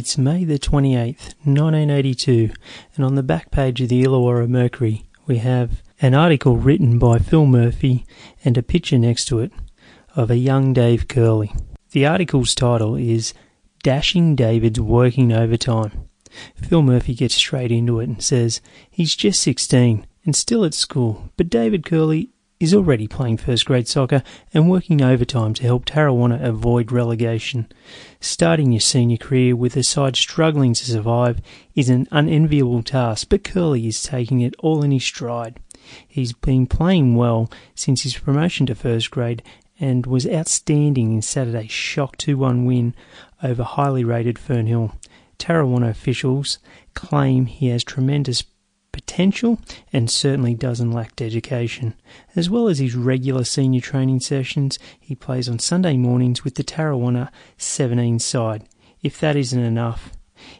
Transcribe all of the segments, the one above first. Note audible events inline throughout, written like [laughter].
It's May the 28th, 1982, and on the back page of the Illawarra Mercury, we have an article written by Phil Murphy and a picture next to it of a young Dave Curley. The article's title is Dashing David's Working Overtime. Phil Murphy gets straight into it and says he's just 16 and still at school, but David Curley is already playing first grade soccer and working overtime to help Tarrawanna avoid relegation. Starting your senior career with a side struggling to survive is an unenviable task, but Curley is taking it all in his stride. He's been playing well since his promotion to first grade and was outstanding in Saturday's shock 2 1 win over highly rated Fernhill. Tarrawanna officials claim he has tremendous potential and certainly doesn't lack dedication. As well as his regular senior training sessions, he plays on Sunday mornings with the Tarrawanna 17 side. If that isn't enough,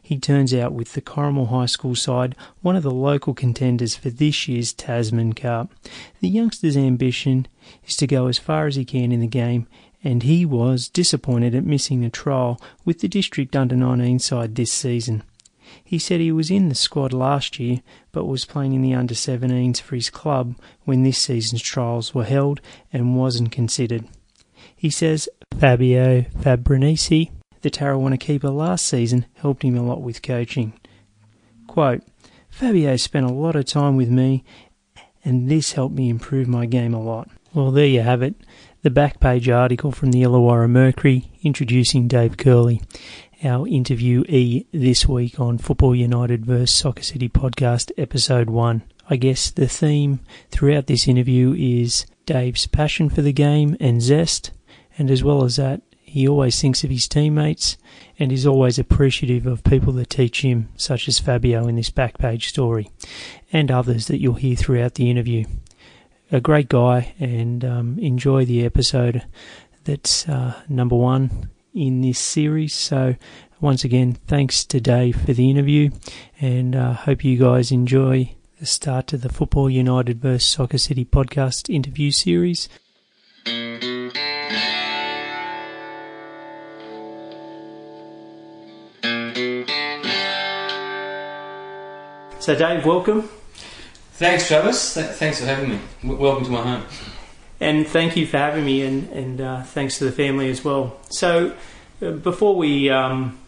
he turns out with the Corrimal High School side, one of the local contenders for this year's Tasman Cup. The youngster's ambition is to go as far as he can in the game, and he was disappointed at missing the trial with the district under 19 side this season. He said he was in the squad last year, but was playing in the under 17s for his club when this season's trials were held and wasn't considered. He says Fabio Fabrinisi, the Tarrawanna keeper last season, helped him a lot with coaching. Quote, Fabio spent a lot of time with me, and this helped me improve my game a lot. Well, there you have it. The back page article from the Illawarra Mercury introducing Dave Curley our interviewee this week on Football United vs Soccer City podcast, episode one. I guess the theme throughout this interview is Dave's passion for the game and zest, and as well as that, he always thinks of his teammates and is always appreciative of people that teach him, such as Fabio in this back page story, and others that you'll hear throughout the interview. A great guy, and um, enjoy the episode that's uh, number one in this series. So, once again, thanks to Dave for the interview, and uh, hope you guys enjoy the start to the Football United vs Soccer City podcast interview series. So, Dave, welcome. Thanks, Travis. Th- thanks for having me. W- welcome to my home. And thank you for having me, and, and uh, thanks to the family as well. So, uh, before we um,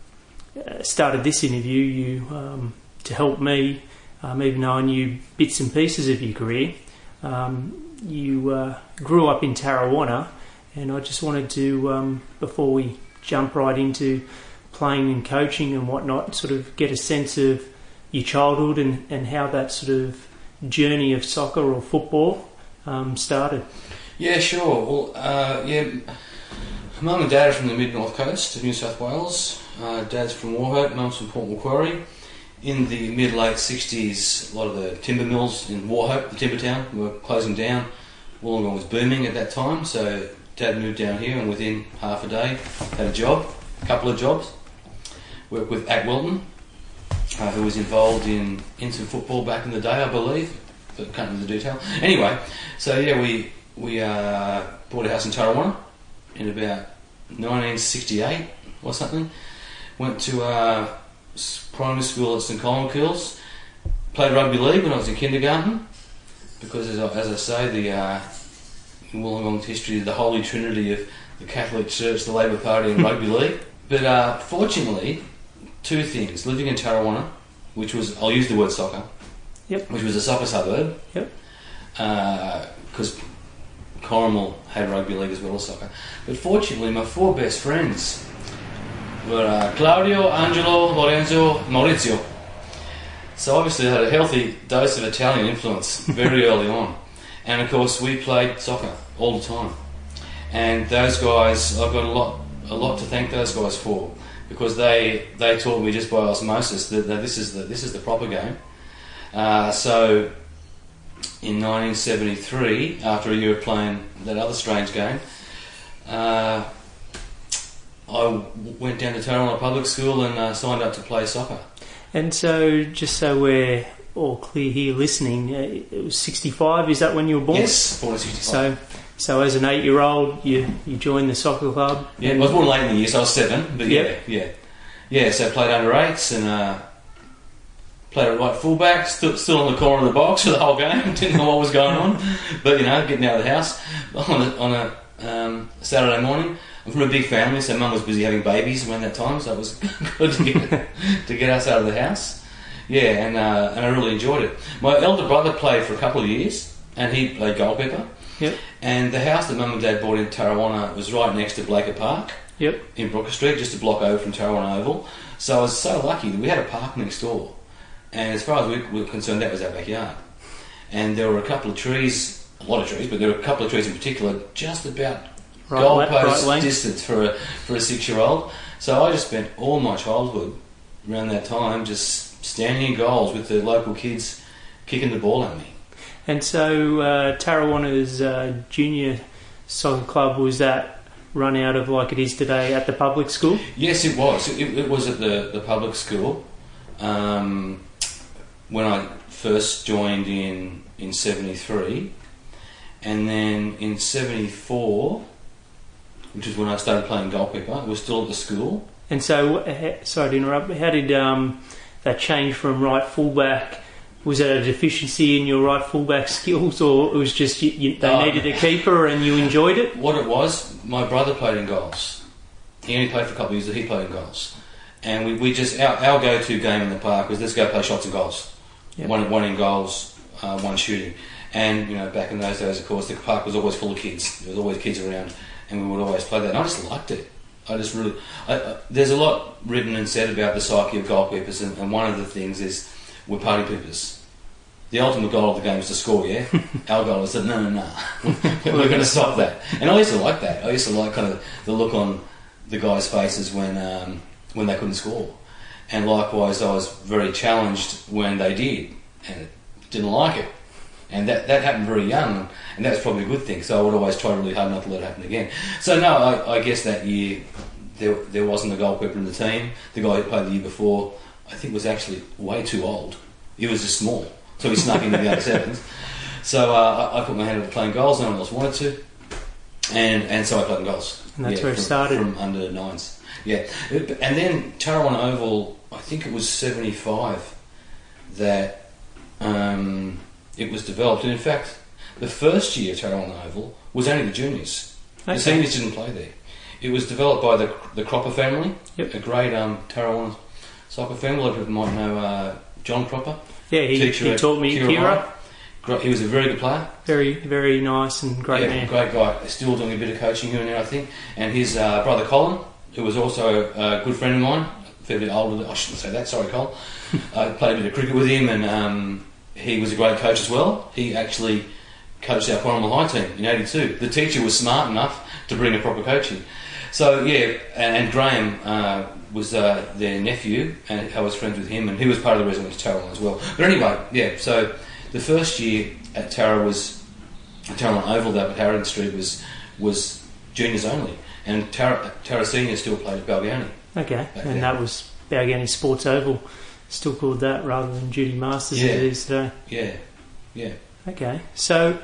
uh, started this interview, you um, to help me, um, even though I knew bits and pieces of your career, um, you uh, grew up in Tarrawanna, and I just wanted to, um, before we jump right into playing and coaching and whatnot, sort of get a sense of your childhood and, and how that sort of journey of soccer or football um, started. Yeah, sure. Well, uh, yeah, mum and dad are from the mid north coast of New South Wales. Uh, dad's from Wauchope, mum's from Port Macquarie. In the mid late 60s, a lot of the timber mills in Wauchope, the timber town, were closing down. Wollongong was booming at that time, so dad moved down here and within half a day had a job, a couple of jobs. Worked with At Wilton, uh, who was involved in instant football back in the day, I believe, but can't remember the detail. Anyway, so yeah, we we uh, bought a house in Tarrawanna in about 1968 or something. Went to uh, primary school at St Columbkille's. Played rugby league when I was in kindergarten because, as I, as I say, the uh, in Wollongong's history, the holy trinity of the Catholic Church, the Labor Party, and rugby [laughs] league. But uh, fortunately, two things: living in Tarrawanna, which was I'll use the word soccer, Yep. which was a soccer suburb, Yep. because Corrimal had rugby league as well as soccer. But fortunately, my four best friends were uh, Claudio, Angelo, Lorenzo, Maurizio. So obviously, I had a healthy dose of Italian influence very [laughs] early on, and of course, we played soccer all the time. And those guys, I've got a lot, a lot to thank those guys for because they they taught me just by osmosis that, that this is the this is the proper game. Uh, so in 1973, after a year of playing that other strange game, uh, I w- went down to Tarrawanna Public School and uh, signed up to play soccer. And so, just so we're all clear here listening, uh, it was 65, is that when you were born? Yes, born in 65. So, so as an eight-year-old, you you joined the soccer club. yeah, I was born late in the year, so I was seven. But yeah, Yep. yeah, yeah, so I played under eights and uh, played at right fullback, still, still on the corner of the box for the whole game. [laughs] Didn't know what was going on, but you know, getting out of the house on a, on a um, Saturday morning. I'm from a big family, so mum was busy having babies around that time, so it was [laughs] good to get, [laughs] to get us out of the house. Yeah, and uh, and I really enjoyed it. My elder brother played for a couple of years, and he played goalkeeper. Yep. And the house that mum and dad bought in Tarrawanna was right next to Blaker Park Yep. in Brooker Street, just a block over from Tarrawanna Oval. So I was so lucky that we had a park next door. And as far as we were concerned, that was our backyard. And there were a couple of trees, a lot of trees, but there were a couple of trees in particular, just about Right, le- right distance for a, for a six year old. So I just spent all my childhood around that time just standing in goals with the local kids kicking the ball at me. And so uh, Tarrawanna's uh, junior soccer club was that run out of like it is today at the public school? Yes, it was. It, it was at the, the public school. Um, when I first joined in in '73, and then in '74, which is when I started playing goalkeeper, I was still at the school. And so, uh, sorry to interrupt, how did um, that change from right fullback? Was that a deficiency in your right fullback [laughs] skills, or it was just you, you, they Oh. needed a keeper and you enjoyed it? What it was, my brother played in goals. He only played for a couple of years, but he played in goals. And we, we just our, our go-to game in the park was let's go play shots and goals. Yep. One one in goals, uh, one shooting. And you know, back in those days, of course, the park was always full of kids. There was always kids around, and we would always play that. And I just liked it. I just really. I, I, there's a lot written and said about the psyche of goalkeepers, and, and one of the things is we're party poopers. The ultimate goal of the game is to score, yeah. [laughs] Our goal is that no, no, no, [laughs] we're going to stop that. And I used to like that. I used to like kind of the look on the guys' faces when um, when they couldn't score, and likewise, I was very challenged when they did, and didn't like it. And that, that happened very young, and that's probably a good thing. So I would always try really hard not to let it happen again. So no, I, I guess that year there, there wasn't a goalkeeper in the team. The guy who played the year before, I think, was actually way too old. He was just small, so he snuck into the under sevens. So uh, I, I put my hand up playing goals. No one else wanted to, and and so I played in goals. And that's Yeah, where it from, started. from under nines. Yeah, and then Tarrawanna Oval. I think it was seventy five that um, it was developed, and in fact, the first year of Tarrawanna Oval was only the juniors. The seniors didn't play there. It was developed by the the Cropper family, Yep. a great um, Tarrawanna soccer family. A lot of people might know uh, John Cropper. Yeah, he, he taught me Kira Kira. He was a very good player. Very, very nice and great yeah, man. great guy. Still doing a bit of coaching here and there, I think. And his uh, brother Colin, who was also a good friend of mine, fair bit older. Than, I shouldn't say that. Sorry, Colin. [laughs] I played a bit of cricket with him, and um, he was a great coach as well. He actually coached our Corrimal High team in '82. The teacher was smart enough to bring a proper coach in. So yeah, and, and Graham uh, was uh, their nephew, and I was friends with him, and he was part of the reason I went to Tarrawanna as well. But anyway, yeah. So the first year at Tara was Tarrawanna Oval, that at Harrington Street was was juniors only, and Tara, Tara Senior still played at Balgownie. Okay, and then. that was Balgownie Sports Oval, still called that rather than Judy Masters Yeah. as it is today. Yeah, yeah. Okay, so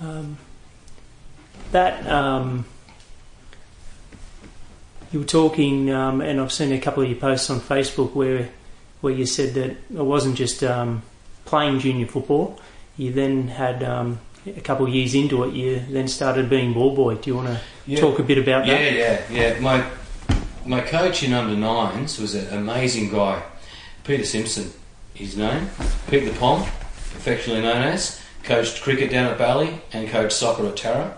um, that um, you were talking, um, and I've seen a couple of your posts on Facebook where where you said that it wasn't just um, playing junior football. You then had um, a couple of years into it. You then started being ball boy. Do you want to Yeah. talk a bit about that? Yeah, yeah, yeah. My my coach in under nines was an amazing guy, Peter Simpson. His name, Pete the Pom, affectionately known as. Coached cricket down at Bali and coached soccer at Tara,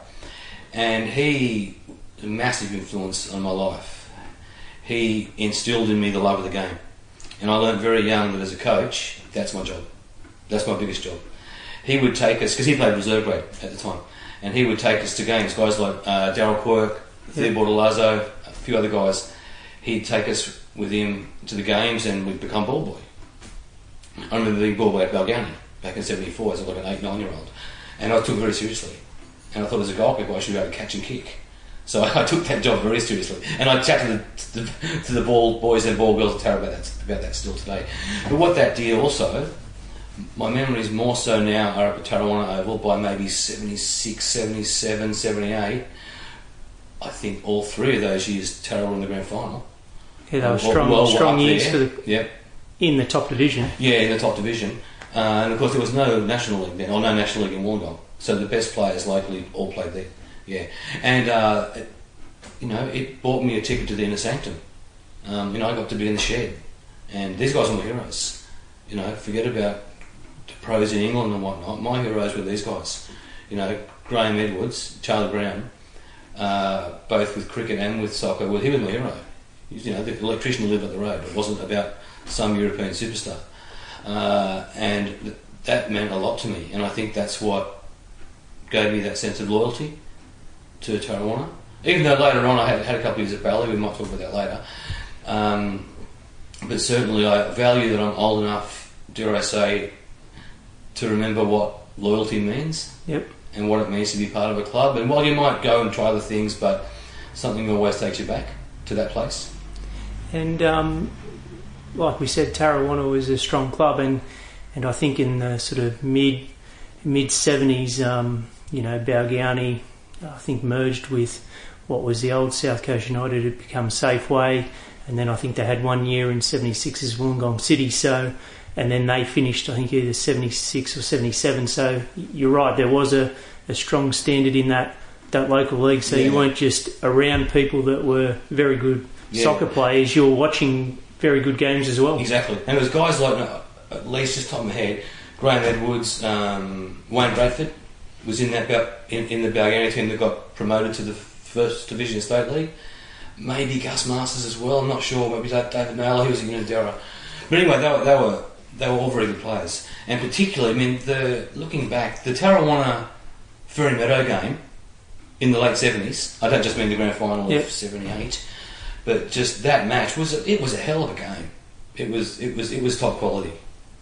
and he a massive influence on my life. He instilled in me the love of the game, and I learned very young that as a coach, that's my job. That's my biggest job. He would take us because he played reserve grade at the time, and he would take us to games. Guys like uh, Daryl Quirk, Yeah. Theobald Lazo, a few other guys. He'd take us with him to the games, and we'd become ball boy. I remember being ball boy at Balgownie back in '74 as like an eight, nine year old, and I took it very seriously. And I thought as a goalkeeper I should be able to catch and kick. So [laughs] I took that job very seriously, and I chat to the, to the, ball boys and ball girls at Tara about that, about that still today. But what that did also, my memories more so now are up at Tarrawanna Oval by maybe 76, 77, 78. I think all three of those years Tara in the grand final. Yeah, they were strong, well, strong up years there. for the Yep. in the top division. Yeah, in the top division. Uh, and of course, there was no National League then, or no National League in Wollongong. So the best players locally all played there. Yeah. And, uh, it- you know, it bought me a ticket to the inner sanctum. Um, you know, I got to be in the shed. And these guys were my heroes. You know, forget about the pros in England and whatnot. My heroes were these guys. You know, Graham Edwards, Charlie Brown, uh, both with cricket and with soccer. Well, he was my hero. You know, the electrician lived up the road. It wasn't about some European superstar. Uh, and th- that meant a lot to me. And I think that's what gave me that sense of loyalty to Tarrawanna. Even though later on I had, had a couple of years at Bally, we might talk about that later. Um, but certainly I value that I'm old enough, dare I say, to remember what loyalty means Yep. and what it means to be part of a club. And while you might go and try other things, but something always takes you back to that place. And um, like we said, Tarrawanna was a strong club, and and I think in the sort of mid mid seventies, um, you know, Balgownie, I think merged with what was the old South Coast United had become Safeway, and then I think they had one year in '76 as Wollongong City. So, and then they finished, I think either '76 or '77. So you're right, there was a, a strong standard in that that local league. So you weren't just around people that were very good Yeah. soccer players. You're watching very good games as well. Exactly. And it was guys like, no, at least just top of my head, Graham Edwards, um, Wayne Bradford was in that in, in the Balgownie team that got promoted to the first division state league. Maybe Gus Masters as well. I'm not sure. Maybe David Naylor. He was in Unanderra. But anyway, they were, they were they were all very good players. And particularly, I mean, the looking back, the Tarrawanna Ferry Meadow game in the late seventies. I don't just mean the grand final Yep. of seventy eight, but just that match was a, it was a hell of a game. It was it was it was top quality.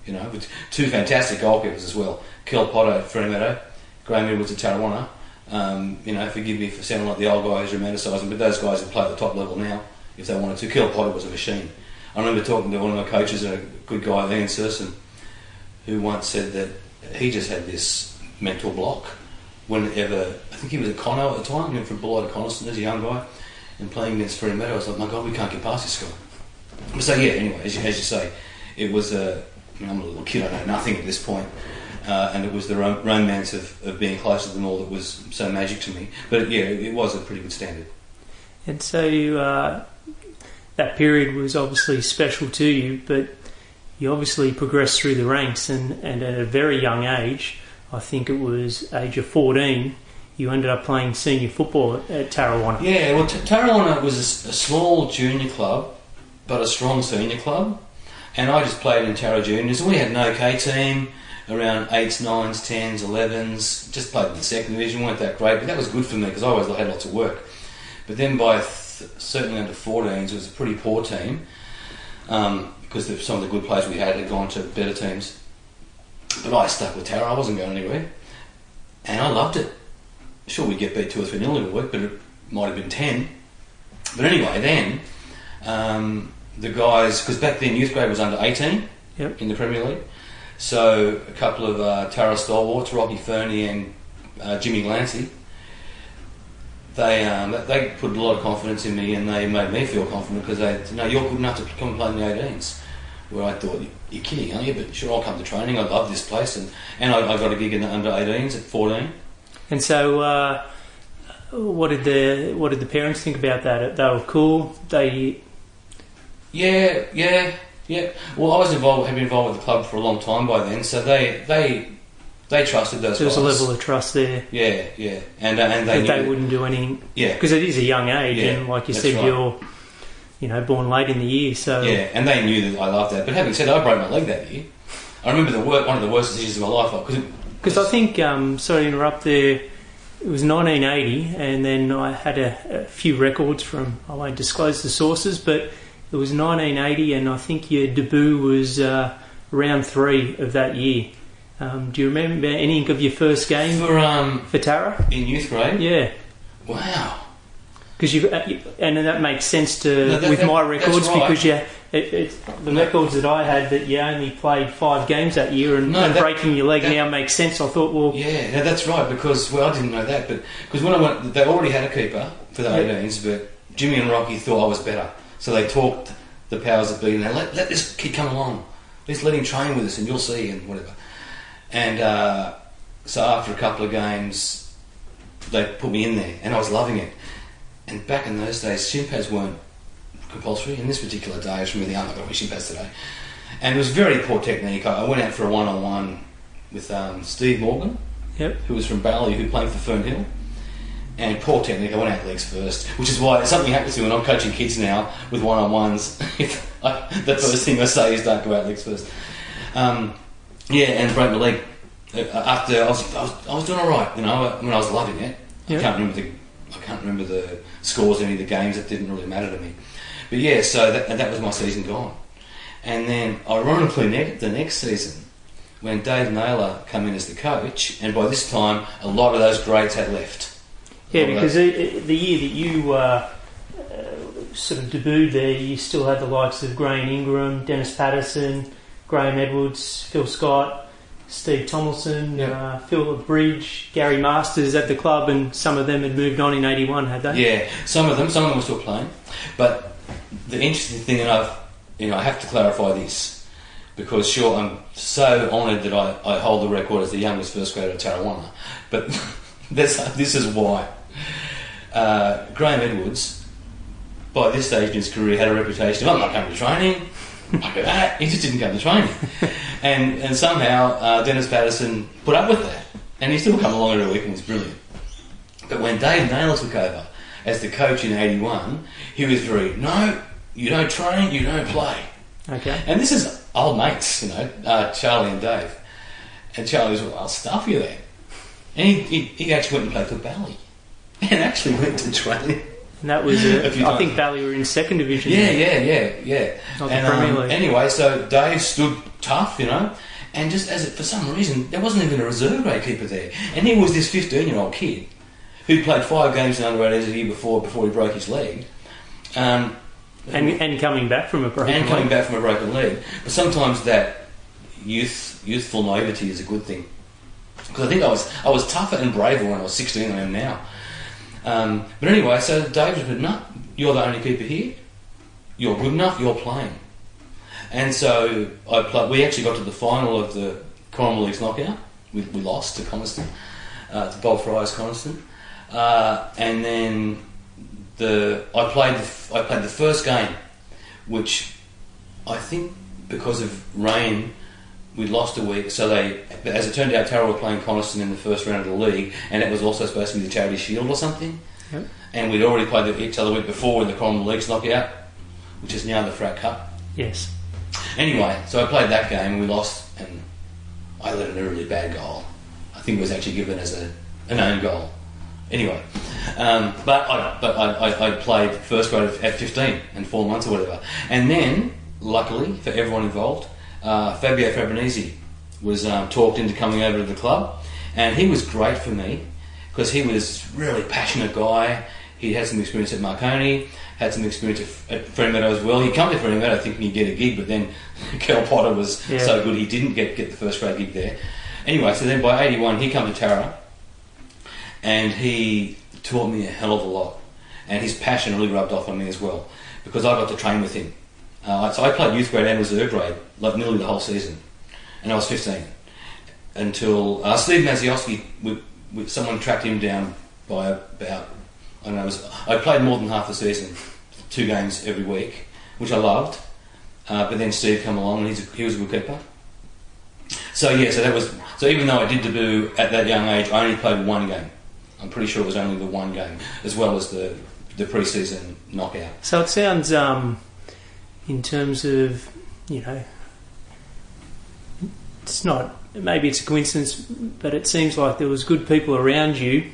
You know, with two fantastic goalkeepers as well. Kel Potter Fremantle, Graham Edwards at Tarrawanna. Um, you know, forgive me for sounding like the old guy who's romanticising, but those guys who play at the top level now, if they wanted to. Kel Potter was a machine. I remember talking to one of my coaches, a good guy, Ian Serson, who once said that he just had this mental block whenever, I think he was a Conno at the time, he went from Bullard to Coniston as a young guy, and playing against Fremantle, I was like, my God, we can't get past this guy. So yeah, anyway, as you, as you say, it was a. I I'm a little kid. I know nothing at this point, uh, and it was the ro- romance of, of being closer them all that was so magic to me. But yeah, it, it was a pretty good standard. And so uh, that period was obviously special to you, but you obviously progressed through the ranks, and, and at a very young age, I think it was age of 14, you ended up playing senior football at, at Tarrawanna. Yeah, well, T- Tarrawanna was a small junior club, but a strong senior club, and I just played in Tara Juniors. We had an okay team, around eights, nines, tens, elevens. Just played in the second division. weren't that great, but that was good for me because I always had lots of work. But then by th- certainly under 14s, it was a pretty poor team um, because the, some of the good players we had had gone to better teams. But I stuck with Tara. I wasn't going anywhere, and I loved it. Sure, we'd get beat two or three nil every week, but it might have been ten. But anyway, then um, the guys, because back then youth grade was under 18 Yep. in the Premier League. So a couple of uh, Tara stalwarts, Robbie Fernie and uh, Jimmy Glancy, they um, they put a lot of confidence in me and they made me feel confident because they said, no, you're good enough to come and play in the 18s. Where I thought, you're kidding, aren't you? But sure, I'll come to training. I love this place. And, and I, I got a gig in the under 18s at 14. And so, uh, what did the what did the parents think about that? They were cool. They Yeah, yeah, yeah. Well, I was involved, had been involved with the club for a long time by then, so they they they trusted those there was guys. a level of trust there Yeah, yeah, and uh, and they they wouldn't do anything Yeah, because it is a young age, Yeah, and like you said, right. you're you know born late in the year, so yeah, and they knew that I loved that. But having said, that, I broke my leg that year. I remember the wor- one of the worst decisions of my life because Because I think, um, sorry to interrupt there, it was 1980, and then I had a, a few records from, I won't disclose the sources, but it was 1980, and I think your debut was uh, round three of that year. Um, do you remember any of your first game for um for Tara? in youth grade, Yeah. wow, Because you and that makes sense to No, that- with that- my records right. because you it, it, the records that I had that you only played five games that year and, No, and that- breaking your leg that- now makes sense. I thought, well, yeah, no, that's right. Because well, I didn't know that, but because when I went, they already had a keeper for the Yeah. 18s, but Jimmy and Rocky thought I was better, So they talked the powers that be, and they let, let this kid come along. Let's let him train with us, and you'll see, and whatever. And uh, so after a couple of games, they put me in there, and I was loving it. And back in those days, shin pads weren't compulsory. In this particular day, I remember the I'm not going to shin pads today. And it was very poor technique. I went out for a one-on-one with um, Steve Morgan, Yep. who was from Bali, who played for Fernhill. And poor technique, I went out legs first, which is why something happens to me when I'm coaching kids now with one on ones. [laughs] the first thing I say is don't go out legs first. Um, yeah, and broke my leg. Uh, After I was, I was, I was doing all right, you know. I mean, I was loving it. Yeah. I can't remember the, I can't remember the scores of any of the games. It didn't really matter to me. But yeah, so that, that was my season gone. And then, ironically, ne- the next season, when Dave Naylor came in as the coach, and by this time, a lot of those greats had left. Yeah, because the, the year that you uh, uh, sort of debuted there, you still had the likes of Graham Ingram, Dennis Patterson, Graham Edwards, Phil Scott, Steve Tomlinson, Yeah. uh, Philip Bridge, Gary Masters at the club, and some of them had moved on in '81, had they? Yeah, some of them, some of them were still playing. But the interesting thing, and I've, you know, I have to clarify this because sure, I'm so honoured that I, I hold the record as the youngest first grader at Tarrawanna. But [laughs] this, this is why. Uh, Graham Edwards, by this stage in his career, had a reputation of I'm not coming to training. At that. He just didn't come to training. [laughs] and and somehow uh, Dennis Patterson put up with that. And he still come along every week and was brilliant. But when Dave Naylor took over as the coach in 81, he was very, no, you don't train, you don't play. Okay. And this is old mates, you know, uh, Charlie and Dave. And Charlie was, well, I'll stuff you there. And he, he, he actually went and played for Bally. [laughs] And actually went to training. And that was, uh, [laughs] I times. think Valley were in second division. Yeah, yeah, yeah, yeah. Not the Premier um, League. Anyway, so Dave stood tough, you know, and just as it, for some reason, there wasn't even a reserve grade keeper there. And he was this 15 year old kid who played five games in under 18s a year before, before he broke his leg. Um, And, and coming back from a broken and coming leg. back from a broken leg. But sometimes that youth, youthful naivety is a good thing. Because I think I was I was tougher and braver when I was 16 than I am now. Um, but anyway, so David said, "No, you're the only keeper here. You're good enough. You're playing." And so I played. We actually got to the final of the Corrimal Leagues knockout. We, we lost to Coniston, uh, to Bob Fry's Coniston, uh, and then the I played the, I played the first game, which I think because of rain we lost a week. So they, as it turned out, Tara were playing Coniston in the first round of the league, and it was also supposed to be the Charity Shield or something. Yep. And we'd already played each other week before in the Corrimal Leagues knockout, which is now the Frat Cup. Yes. Anyway, so I played that game and we lost, and I let in a really bad goal. I think it was actually given as a an own goal. Anyway, um, but I but I, I, I played first grade at 15 and four months or whatever, and then luckily for everyone involved, uh, Fabio Fabrinesi was um, talked into coming over to the club, and he was great for me because he was a really passionate guy. He had some experience at Marconi, had some experience at, at Fremantle as well. He come to Fremantle thinking he'd get a gig, but then [laughs] Kel Potter was Yeah. so good he didn't get, get the first grade gig there. Anyway, so then by 81 he come to Tara and he taught me a hell of a lot. And his passion really rubbed off on me as well because I got to train with him. Uh, so I played youth grade and reserve grade like nearly the whole season, and I was 15 until uh, Steve Maziowski. We, we, someone tracked him down by about I don't know. Was, I played more than half the season, two games every week, which I loved. Uh, but then Steve came along and a, he was a good keeper. So yeah, so that was so. Even though I did debut at that young age, I only played one game. I'm pretty sure it was only the one game, as well as the the pre-season knockout. So it sounds, um, in terms of, you know, it's not, maybe it's a coincidence, but it seems like there was good people around you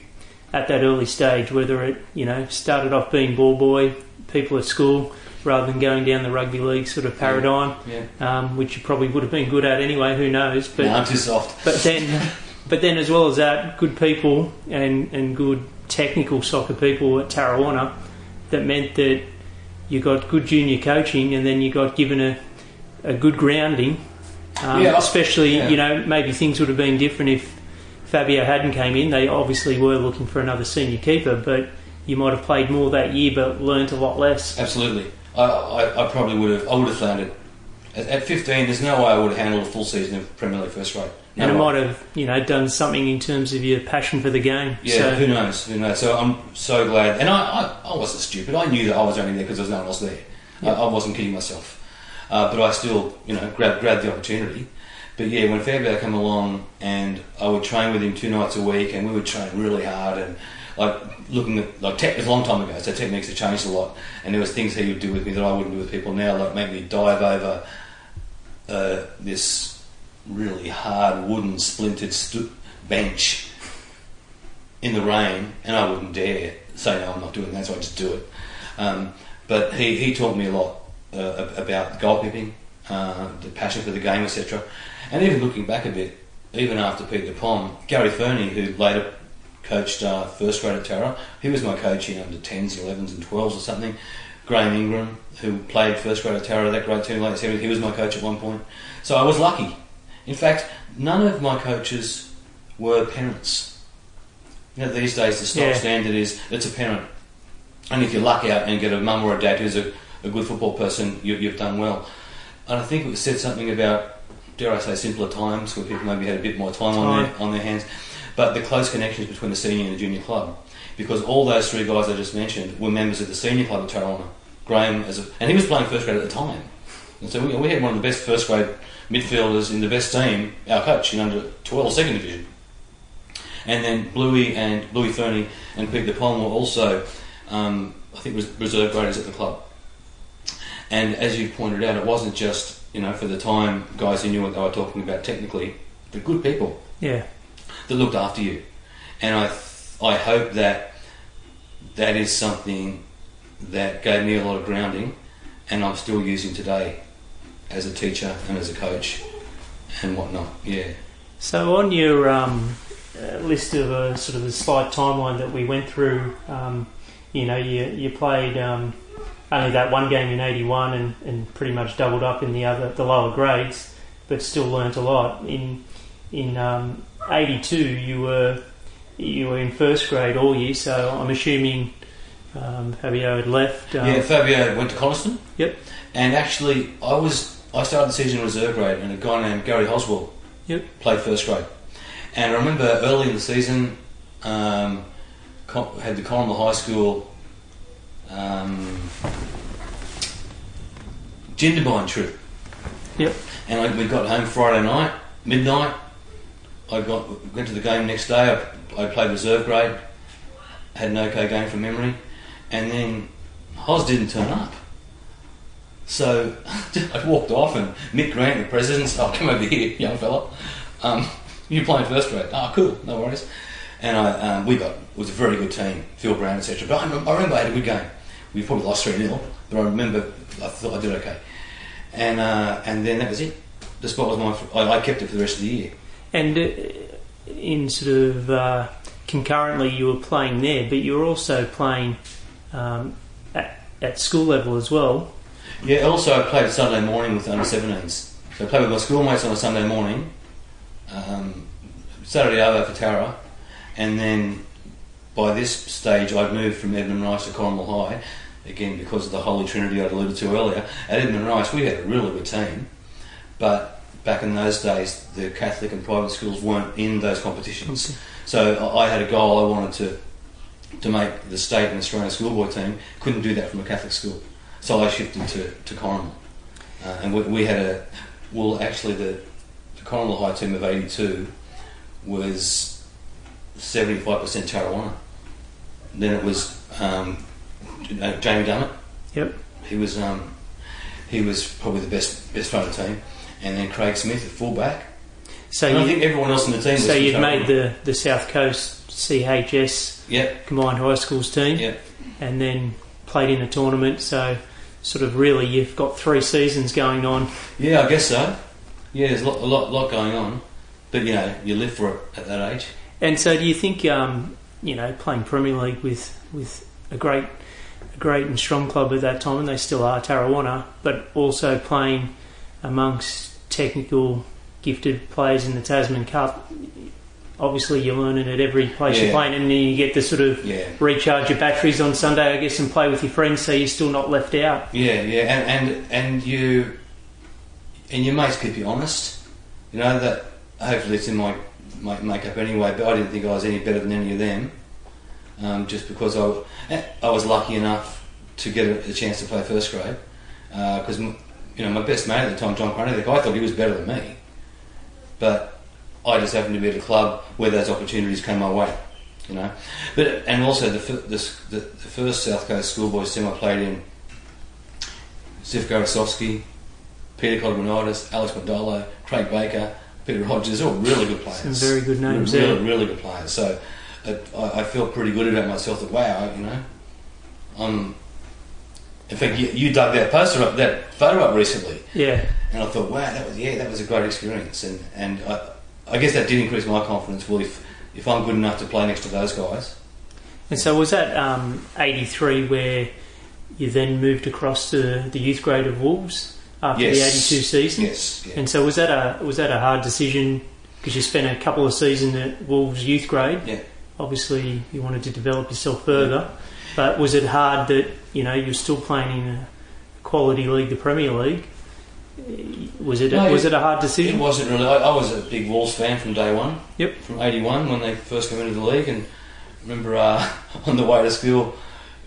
at that early stage, whether it, you know, started off being ball boy, people at school, rather than going down the rugby league sort of paradigm, Yeah, um, which you probably would have been good at anyway, who knows. But no, I'm too soft. but then, [laughs] but then as well as that, good people and, and good technical soccer people at Tarrawanna that meant that you got good junior coaching and then you got given a, a good grounding. Um, Yeah, especially, yeah. you know, maybe things would have been different if Fabio hadn't came in. They obviously were looking for another senior keeper, but you might have played more that year but learnt a lot less. Absolutely. I, I, I probably would have. I would have floundered. At, at 15, there's no way I would have handled a full season of Premier League first No and it might have, you know, done something in terms of your passion for the game. Yeah, So, who knows? Who knows? So I'm so glad. And I, I, I wasn't stupid. I knew that I was only there because there was no one else there. I, I wasn't kidding myself. Uh, but I still, you know, grabbed, grabbed the opportunity. But yeah, when Fairbairn came along and I would train with him two nights a week and we would train really hard and like looking at, like, tech, was a long time ago, so techniques have changed a lot. And there was things he would do with me that I wouldn't do with people now, like make me dive over uh, this really hard wooden splintered stu- bench in the rain, and I wouldn't dare say no, I'm not doing that, so I just do it. Um, but he, he taught me a lot uh, about goalkeeping, uh, the passion for the game, etc. And even looking back a bit, even after Peter Pom, Gary Fernie, who later coached uh, first grade at Tara, he was my coach in under 10s, 11s, and 12s or something. Graham Ingram, who played first grade at Tara, that grade team later, he was my coach at one point. So I was lucky. In fact, none of my coaches were parents. You know, these days the stock Yeah. standard is it's a parent. And if you luck out and get a mum or a dad who's a, a good football person, you, you've done well. And I think it said something about, dare I say, simpler times where people maybe had a bit more time, on their on their hands. But the close connections between the senior and the junior club, because all those three guys I just mentioned were members of the senior club at Tarrawanna. Graham, as a, and he was playing first grade at the time, and so we, we had one of the best first grade midfielders in the best team, our coach in under 12 second division. And then Bluey and Bluey Fernie and Pete the Pom were also, um, I think, res- reserve graders at the club. And as you pointed out, it wasn't just you know for the time guys who knew what they were talking about technically, but good people yeah. that looked after you. And I, I hope that that is something that gave me a lot of grounding, and I'm still using today as a teacher and as a coach and whatnot. Yeah. So on your um, uh, list of a sort of a slight timeline that we went through, um, you know, you, you played um, only that one game in '81 and, and pretty much doubled up in the other the lower grades, but still learnt a lot. In in um, '82, you were you were in first grade all year, so I'm assuming um, Fabio had left. Um, yeah, Fabio went to Coniston. Yep. And actually, I was I started the season in reserve grade, and a guy named Gary Hoswell Yep. played first grade. And I remember early in the season, um, had the Colombo High School um, Jindabyne trip. Yep. And I, we got home Friday night, midnight. I got went to the game next day. I, I played reserve grade, had an okay game from memory, and then Hos didn't turn up. So [laughs] I walked off, and Mick Grant, the president, said, "Oh, come over here, young fella. Um, you're playing first grade. Oh, cool, no worries." And I, um, we got it was a very good team, Phil Brown, etc. But I remember, I had a good game. We probably lost three 0 but I remember I thought I did okay. And uh, and then that was it. The spot was mine. I, I kept it for the rest of the year. And uh, in sort of uh, concurrently, you were playing there, but you were also playing um, at, at school level as well. Yeah. Also, I played Sunday morning with under 17s. So I played with my schoolmates on a Sunday morning. Um, Saturday over for Tara, and then by this stage, I'd moved from Edmund Rice to Corrimal High. Again, because of the Holy Trinity I'd alluded to earlier. At Edmund Rice, we had a really good team, but back in those days, the Catholic and private schools weren't in those competitions. So I I had a goal. I wanted to to make the state and Australian schoolboy team. Couldn't do that from a Catholic school, so I shifted to to Corrimal, uh, and we, we had a well actually the the Corrimal High team of '82 was seventy five percent Tarrawanna. Then it was um, uh, Jamie Dummett. Yep. He was um, he was probably the best best player of the team, and then Craig Smith at fullback. So And I you, think everyone else in the team. so you'd made the, the South Coast CHS Yep, combined high schools team, yep. and then played in a tournament. So sort of really, you've got three seasons going on. Yeah, I guess so. Yeah, there's a lot, a lot, lot going on, but you know, you live for it at that age. And so, do you think um, you know playing Premier League with with a great a great and strong club at that time, and they still are Tarrawanna, but also playing amongst technical gifted players in the Tasman Cup, obviously you're learning at every place Yeah. you're playing, and then you get to sort of Yeah. recharge your batteries on Sunday, I guess, and play with your friends, so you're still not left out. Yeah, yeah, and, and and you and your mates keep you honest. You know that hopefully it's in my, my makeup anyway. But I didn't think I was any better than any of them, um, just because I I was lucky enough to get a, a chance to play first grade. Because you know my best mate at the time, John Cronin, I thought he was better than me, but I just happened to be at a club where those opportunities came my way. You know, but and also the the, the, the first South Coast schoolboys team I played in Zif Garasovsky, Peter Codmanitis, Alex Mandolo, Craig Baker, Peter Rogers, all really good players. Some very good names really, there. really good players. So I, I feel pretty good about myself that, wow, you know, I'm. In fact, you, you dug that poster up, that photo up recently, Yeah, and I thought, wow, that was yeah, that was a great experience, and and I, I guess that did increase my confidence. Well, if if I'm good enough to play next to those guys, and so was that um, '83 where you then moved across to the youth grade of Wolves after the '82 season? yes, yeah. And so was that a was that a hard decision because you spent a couple of seasons at Wolves youth grade? Yeah. Obviously, you wanted to develop yourself further, but was it hard that you know you're still playing in a quality league, the Premier League? Was it No, was it- a hard decision? It wasn't really. I, I was a big Wolves fan from day one. Yep. From '81 when they first came into the league, and remember uh, [laughs] on the way to school,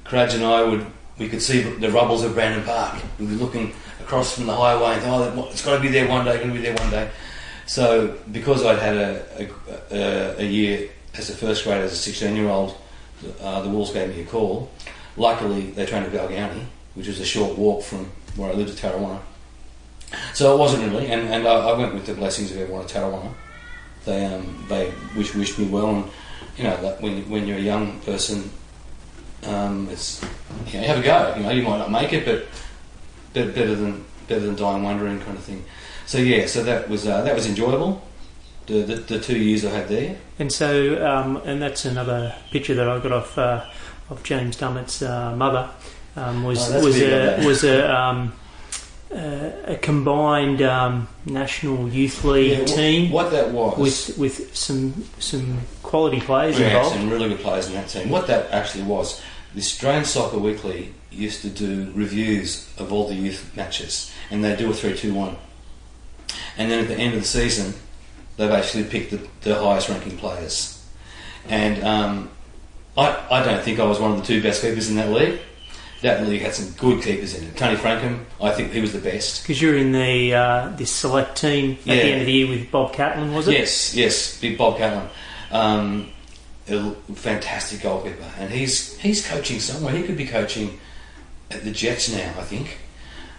Cradge and I would we could see the rubbles of Brandon Park. We'd be looking across from the highway and oh, it's got to be there one day. Going to be there one day. So because I'd had a, a, a, a year as a first grader, as a 16 year old, uh, the Wolves gave me a call. Luckily, they trained at Balgownie, which was a short walk from where I lived at Tarrawanna. So it wasn't really, and, and I, I went with the blessings of everyone at Tarrawanna. They um, they wish, wished me well, and you know that when when you're a young person, um, it's you, know, you have a go. You know you might not make it, but better, better than better than dying wondering kind of thing. So yeah, so that was uh, that was enjoyable. The, the the two years I had there. And so, um, and that's another picture that I got off uh, of James Dummett's uh, mother. Um, was Oh, was a was a, um, uh, a combined um, national youth league Yeah, team What that was with with some some quality players had involved. some really good players in that team. What that actually was, the Australian Soccer Weekly used to do reviews of all the youth matches, and they do a three-two-one. And then at the end of the season, they've actually picked the, the highest ranking players. And um, I, I don't think I was one of the two best keepers in that league. That league had some good keepers in it. Tony Frankham, I think he was the best. Because you're in the uh, this select team at Yeah. the end of the year with Bob Catlin, was it? Yes, yes, big Bob Catlin. Um, a fantastic goalkeeper, and he's he's coaching somewhere. He could be coaching at the Jets now, I think.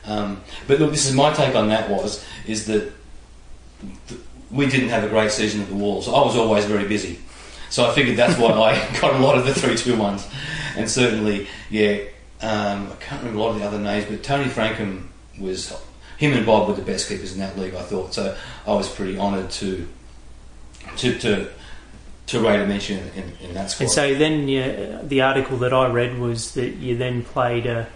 Um, but look, this is my take on that. Was is that th- we didn't have a great season at the Wolves. I was always very busy, so I figured that's why [laughs] I got a lot of the three-two ones, and certainly, yeah. Um, I can't remember a lot of the other names, but Tony Frankham was him and Bob were the best keepers in that league. I thought so. I was pretty honoured to to to to rate a mention in, in that squad. And so then you, the article that I read was that you then played a,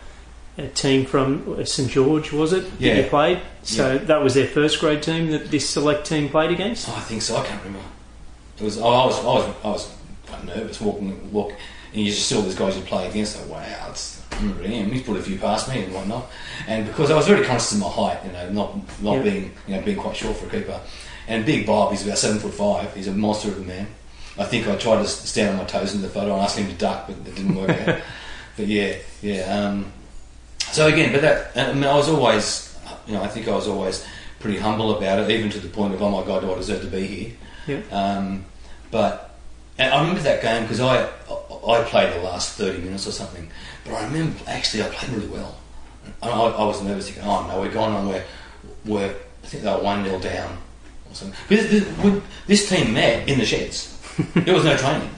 a team from St George, was it? That Yeah. you played. So Yeah. that was their first grade team that this select team played against. Oh, I think so. I can't remember. It was. Oh, I was. I was. I was quite nervous walking. Walk, and you just saw these guys you play against. Like, wow, it's. Him. He's put a few past me and whatnot. And because I was very conscious of my height, you know, not not Yeah. being you know being quite short for a keeper. And Big Bob, he's about seven foot five. He's a monster of a man. I think I tried to stand on my toes in the photo and ask him to duck, but it didn't work out. [laughs] But yeah, yeah. Um, so again, but that I mean, I was always, you know, I think I was always pretty humble about it, even to the point of, oh my god, do I deserve to be here? Yeah. Um, but and I remember that game because I I played the last thirty minutes or something. But I remember actually I played really well. I, I, I was nervous thinking, oh no, we're going on. We're we're I think they were one 0 down or something. Because this, this team met in the sheds. [laughs] there was no training.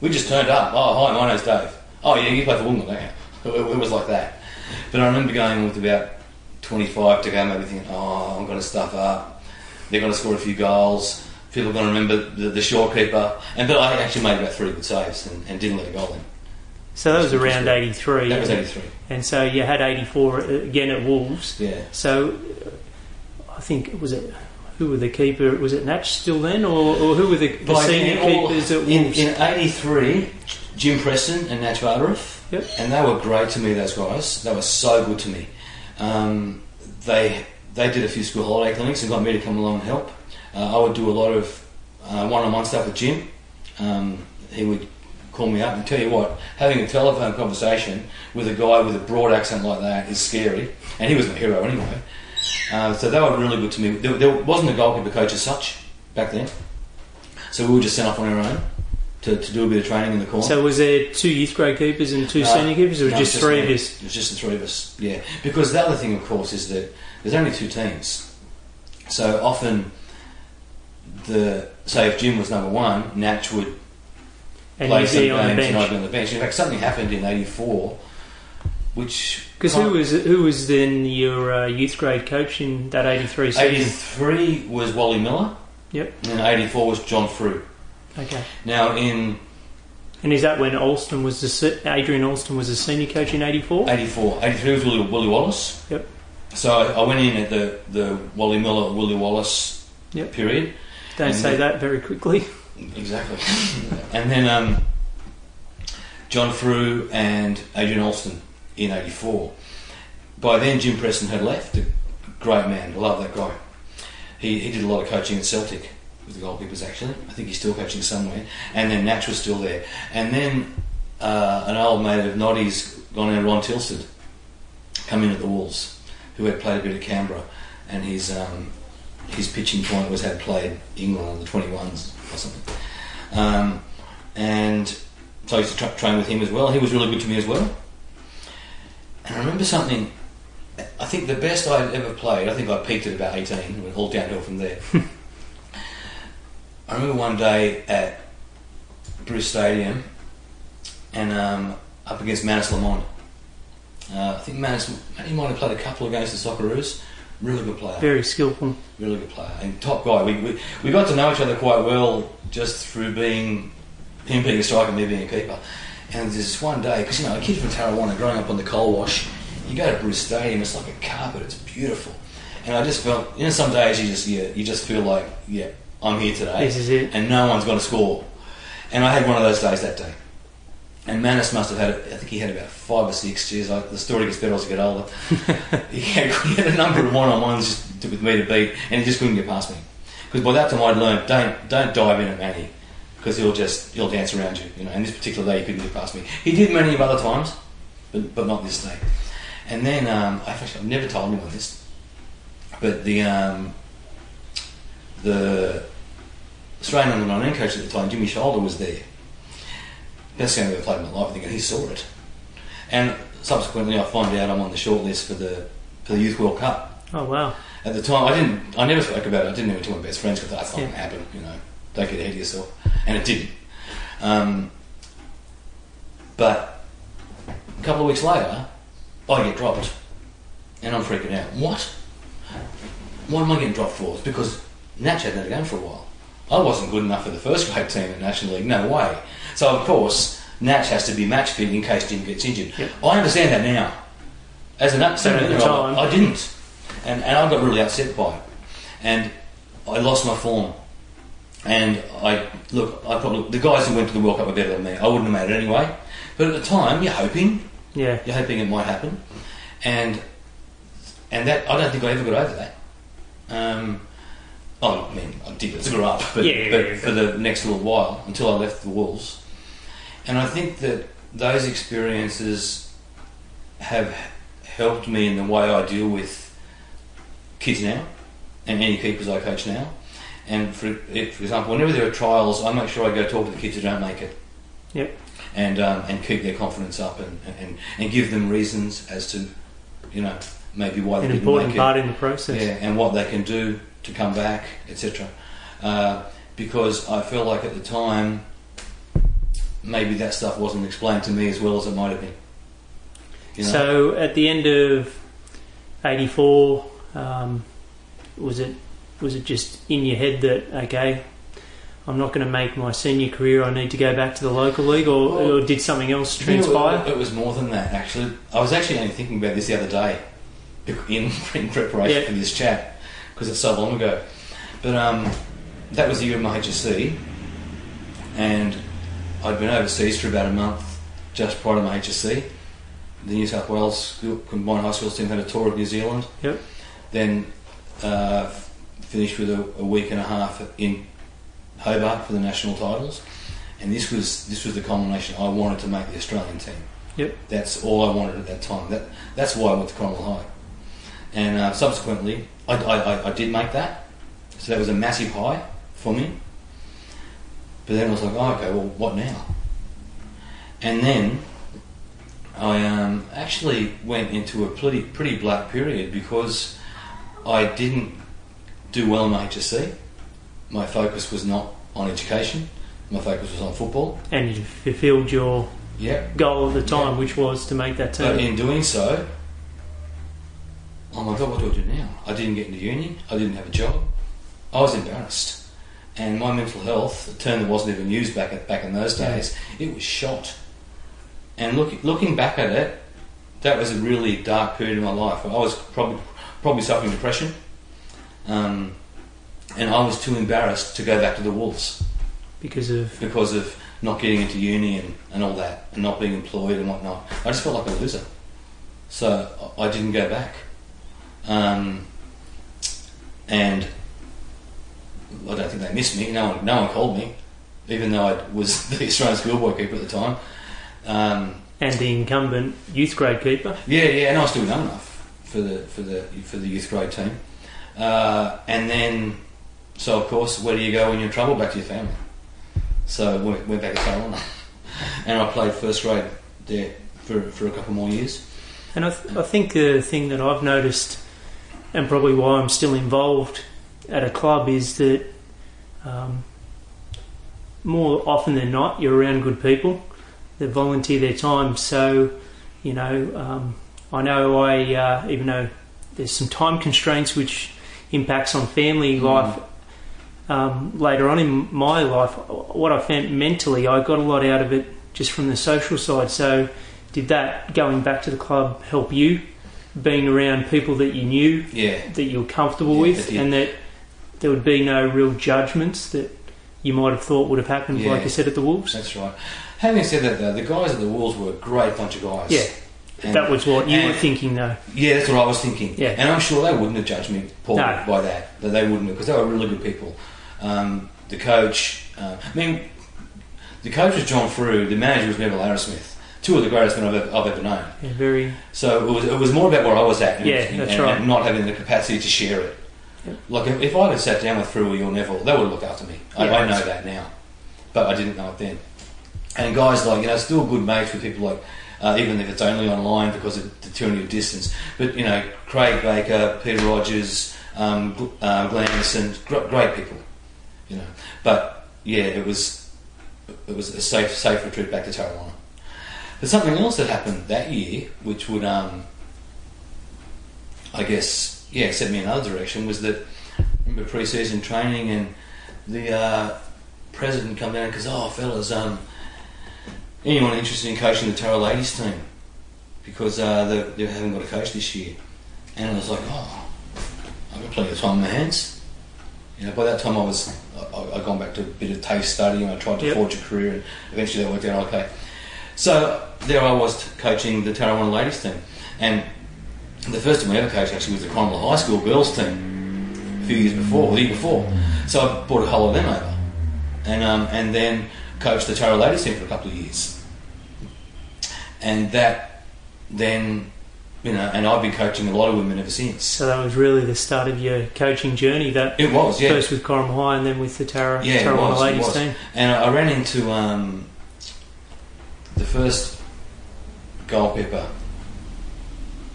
We just turned up. Oh hi, my name's Dave. Oh yeah, you play for Wollongong, don't you? It, it was like that. But I remember going with about 25 to go, maybe thinking, oh, I'm going to stuff up. They're going to score a few goals. People are going to remember the, the short keeper. And but I actually made about three good saves and, and didn't let a goal in. So that was around '83. That was 83. And so you had '84 again at Wolves. Yeah. So uh, I think was it who were the keeper? Was it Natch still then, or, or who were the, the senior all- keepers at in, Wolves? in '83, Jim Preston and Natch Vardarov, Yep. and they were great to me. Those guys, they were so good to me. Um, they they did a few school holiday clinics and got me to come along and help. Uh, I would do a lot of uh, one-on-one stuff with Jim. Um, he would call me up and tell you what, having a telephone conversation with a guy with a broad accent like that is scary, and he was my hero anyway. Uh, so they were really good to me. There, there wasn't a goalkeeper coach as such back then, so we were just sent off on our own to, to do a bit of training in the corner. So was there two youth grade keepers and two No, senior keepers, or no, just three me. of us? It was just the three of us, yeah. Because the other thing, of course, is that there's only two teams. So often, the say if Jim was number one, Natch would And play some be on the games and bench. be on the bench. In fact, something happened in '84, which Because who was who was then your uh, youth grade coach in that '83 season? '83 was Wally Miller. Yep. And '84 was John Frew. Okay. Now in And is that when Alston was the Adrian Alston was the senior coach in '84? 84, 83 was Willie, Willie Wallace. Yep. So I, I went in at the, the Wally Miller, Willie Wallace Yep. period. Don't say the- that very quickly. [laughs] Exactly. [laughs] and then um, John Frew and Adrian Alston in '84. By then, Jim Preston had left. A great man, love that guy. He, he did a lot of coaching at Celtic with the goalkeepers. Actually, I think he's still coaching somewhere. And then Natch was still there. And then uh, an old mate of Noddy's, gone named Ron Tilsted, come in at the Wolves, who had played a bit at Canberra, and his um, his pitching point was had played England on the 21s or something. Um, and so I used to tra- train with him as well. He was really good to me as well. And I remember something. I think the best I'd ever played. I think I peaked at about 18. and Went all downhill from there. [laughs] I remember one day at Bruce Stadium, and um, up against Manis Lamond. Uh, I think Manis, he might have played a couple of games for Socceroos. Really good player Very skillful. really good player and top guy. We, we, we got to know each other quite well just through being him being a striker, me being a keeper. And there's this one day, because you know, a kid from Tarrawanna growing up on the coal wash, you go to Bruce Stadium, it's like a carpet, it's beautiful. And I just felt, you know, some days you just yeah, you just feel like, yeah, I'm here today, This is it. and no one's going to score. And I had one of those days that day. And Manis must have had, I think he had about five or six. Geez, like, the story gets better as I get older. [laughs] he, had, he had a number of one-on-ones just to- with me to beat, and he just couldn't get past me. Because by that time I'd learned, don't don't dive in at Manny, because he'll just he'll dance around you. You know. And this particular day he couldn't get past me. He did many of other times, but but not this day. And then um, I've actually I've never told anyone this, but the um, the Australian under 19 coach at the time, Jimmy Shoulder, was there. Game I've ever played in my life, I think, and he saw it. And subsequently, I find out I'm on the shortlist for the for the Youth World Cup. Oh wow. At the time, I didn't. I never spoke about it. I didn't even tell my best friends because that's not Yeah. going to happen. You know, don't get ahead of yourself, and it didn't. Um, but a couple of weeks later, I get dropped, and I'm freaking out. What? What am I getting dropped for? It's because Natch hadn't had a game for a while. I wasn't good enough for the first grade team in National League. No way. So of course, Natch has to be match fit in case Jim gets injured. Yep. I understand that now. As an But at the 17 year old, time- I didn't, and and I got really upset by it, and I lost my form. And I look, I probably the guys who went to the World Cup were better than me. I wouldn't have made it anyway. But at the time, you're hoping, Yeah. you're hoping it might happen, and and that I don't think I ever got over that. Um, oh, I mean, I did. It's grew up, but, Yeah, yeah, but yeah. for the next little while until I left the Wolves, and I think that those experiences have helped me in the way I deal with kids now and any keepers I coach now. And for, if, for example, whenever there are trials, I make sure I go talk to the kids who don't make it. Yep. And um, and keep their confidence up and, and, and give them reasons as to, you know, maybe why they An didn't important make part it. in the process. Yeah, and what they can do to come back, etc. Uh, because I feel like at the time, maybe that stuff wasn't explained to me as well as it might have been. You know? So at the end of '84, um, was it was it just in your head that okay, I'm not going to make my senior career. I need to go back to the local league, or, Well, or did something else You know, transpire? It, it was more than that, actually. I was actually only thinking about this the other day in, [laughs] in preparation Yeah. for this chat because it's so long ago. But um, that was the year of my HSC, and I'd been overseas for about a month just prior to my HSC. The New South Wales school, combined high schools team had a tour of New Zealand. Yep. Then uh, finished with a, a week and a half in Hobart for the national titles, and this was this was the culmination. I wanted to make the Australian team. Yep. That's all I wanted at that time. That that's why I went to Corrimal High, and uh, subsequently I, I, I did make that. So that was a massive high for me. But then I was like, oh, okay, well, what now? And then I um, actually went into a pretty pretty black period because I didn't do well in my HSC. My focus was not on education. My focus was on football. And you fulfilled your Yep. goal at the time, Yeah. which was to make that team. But in doing so, oh my god, what do I do now? I didn't get into uni. I didn't have a job. I was embarrassed, and my mental health, a term that wasn't even used back at, back in those Yeah. days, it was shot. And look, looking back at it, that was a really dark period in my life. I was probably probably suffering depression, um, and I was too embarrassed to go back to the wolves because of because of not getting into uni and, and all that, and not being employed and whatnot. I just felt like a loser. So I I didn't go back. Um, and I don't think they missed me. No one, no one called me, even though I was [laughs] the Australian schoolboy keeper at the time. Um, and the incumbent youth grade keeper. yeah, yeah, and I was still young enough for the for the for the youth grade team. Uh, and then, so of course, where do you go when you're in trouble? Back to your family. So I went, went back to Carolina, [laughs] and I played first grade there for for a couple more years. And I, th- I think the thing that I've noticed, and probably why I'm still involved at a club, is that um, more often than not, you're around good people that volunteer their time. So, you know, um, I know I, uh, even though there's some time constraints which impacts on family Mm. life um, later on in my life, what I found mentally, I got a lot out of it just from the social side. So, did that going back to the club help you being around people that you knew Yeah, that you were comfortable Yeah, with and that there would be no real judgments that you might have thought would have happened Yeah. like you said at the Wolves that's right. Having said that, though, the guys at the Wolves were a great bunch of guys. Yeah. And- that was what you were thinking though Yeah, that's what I was thinking. Yeah. And I'm sure they wouldn't have judged me, Paul, No. by that. That they wouldn't have, because they were really good people. Um, the coach, uh, I mean, the coach was John Frew, the manager was Neville Arrowsmith. Two of the greatest men I've ever, I've ever known. yeah, very So it was, it was more about where I was at and, Yeah, and- that's and- right. and not having the capacity to share it. Like, if, if I'd have sat down with Frew or Neville, they would have looked after me. I, Yeah. I know that now. But I didn't know it then. And guys like, you know, still good mates with people like, uh, even if it's only online because of the tyranny of distance. But, you know, Craig Baker, Peter Rogers, um, uh, Glenn Anderson, gr- great people, you know. But, yeah, it was it was a safe, safe retreat back to Tarrawanna. But something else that happened that year, which would, um, I guess, yeah, sent me in another direction, was that I remember pre-season training and the uh, president come down and because, oh, fellas, um, anyone interested in coaching the Tara ladies team? Because uh, they, they haven't got a coach this year. And I was like, oh, I've got plenty of time on my hands. You know, by that time I was, I, I'd gone back to a bit of TAFE study and I tried to Yep. forge a career and eventually that worked out okay. So there I was coaching the Tarrawanna ladies team. And the first team I ever coached actually was the Corrimal High School girls team a few years before, the year before. So I brought a whole of them over. And, um, and then coached the Tara ladies team for a couple of years. And that then, you know, and I've been coaching a lot of women ever since. so that was really the start of your coaching journey that It was, yeah. first with Corrimal High and then with the Tara Yeah, Tarrawanna was, ladies team And I I ran into um, the first goalkeeper,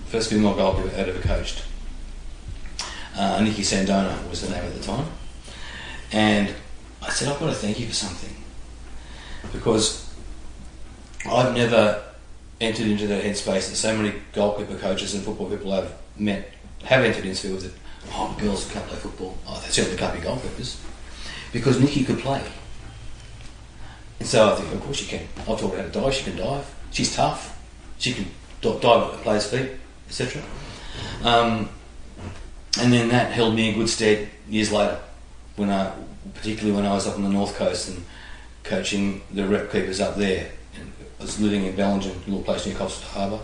first female goalkeeper ever coached. Uh, Nikki Sandona was the name at the time. And I said, I've got to thank you for something. Because I've never entered into that headspace that so many goalkeeper coaches and football people have met, have entered into with it. Oh, girls can't play football. Oh, they certainly can't be goalkeepers. Because Nikki could play. And so I think, of course she can. I've taught her how to dive. She can dive. She's tough. She can dive at the player's feet, etc. Um, and then that held me in good stead years later. when I, particularly when I was up on the north coast and coaching the rep keepers up there. And I was living in Bellingen, a little place near Coffs Harbour.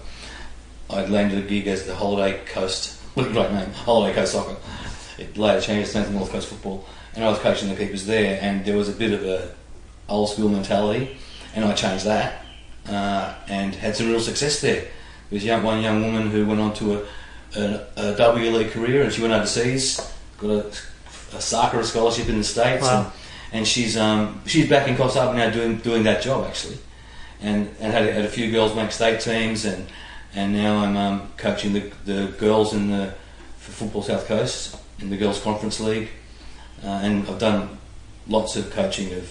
I'd landed a gig as the Holiday Coast, what a great name, Holiday Coast Soccer. It later changed to North Coast Football, and I was coaching the keepers there, and there was a bit of a old school mentality, and I changed that uh, and had some real success there. There was young, one young woman who went on to a, a, a W League career, and she went overseas, got a, a soccer scholarship in the States, Wow. and, and she's um, she's back in Coffs Harbour now doing doing that job actually, and and had, a- had a few girls make state teams, and and now I'm um, coaching the the girls in the for football South Coast in the girls conference league, uh, and I've done lots of coaching of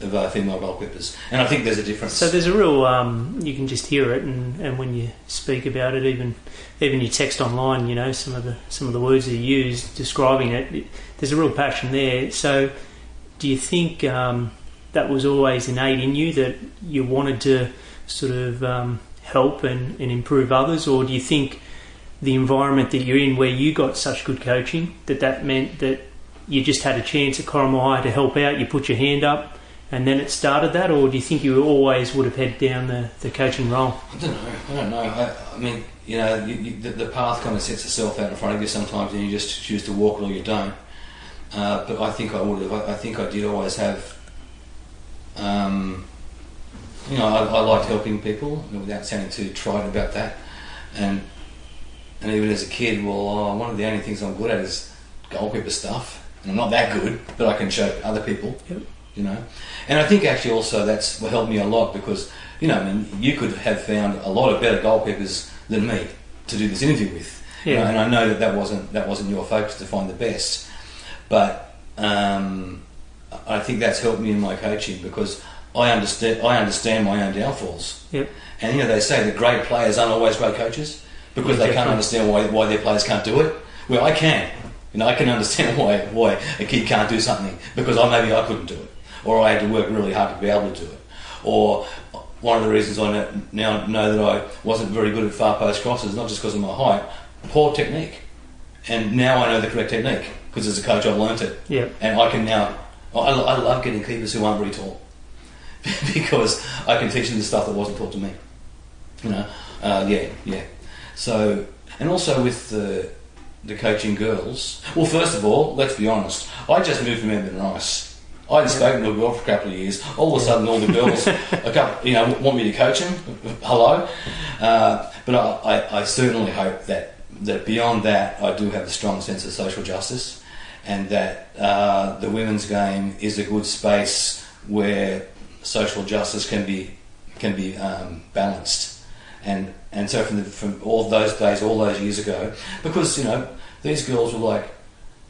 of uh, female goalkeepers, and I think there's a difference. So there's a real um, you can just hear it, and, and when you speak about it, even even your text online, you know some of the some of the words that you use describing it, it- there's a real passion there. So do you think um, that was always innate in you that you wanted to sort of um, help and, and improve others, or do you think the environment that you're in, where you got such good coaching, that that meant that you just had a chance at High to help out, you put your hand up, and then it started that, or do you think you always would have head down the, the coaching role? I don't know. I don't know. I, I mean, you know, you, you, the, the path kind of sets itself out in front of you sometimes, and you just choose to walk it or you don't. Uh, but I think I would have. I, I think I did always have. Um, you know, I, I liked helping people without sounding too trite about that, and and even as a kid, well, oh, one of the only things I'm good at is goalkeeper stuff, and I'm not that good, but I can show other people. Yep. You know, and I think actually also that's what helped me a lot because you know, I mean, you could have found a lot of better goalkeepers than me to do this interview with. You know, and I know that that wasn't that wasn't your focus to find the best, but um, I think that's helped me in my coaching because I understand I understand my own downfalls. Yep. And you know, they say that great players aren't always great coaches because Yeah, they can't understand why why their players can't do it. Well, I can. You know, I can understand [laughs] why why a kid can't do something because I maybe I couldn't do it, or I had to work really hard to be able to do it, or one of the reasons I now know that I wasn't very good at far post crosses, not just because of my height, poor technique. And now I know the correct technique because as a coach I've learnt it, Yep. and I can now. I, I love getting keepers who aren't very tall [laughs] because I can teach them the stuff that wasn't taught to me. You know, uh, yeah, yeah. So, and also with the the coaching girls. Well, first of all, let's be honest. I just moved from Edmund Rice. I hadn't spoken to a girl for a couple of years. All of a sudden, all the girls, [laughs] a couple, you know, want me to coach them. Hello, uh, but I, I, I certainly hope that that beyond that, I do have a strong sense of social justice, and that uh, the women's game is a good space where social justice can be can be um, balanced. And and so from the, from all those days, all those years ago, because you know these girls were like,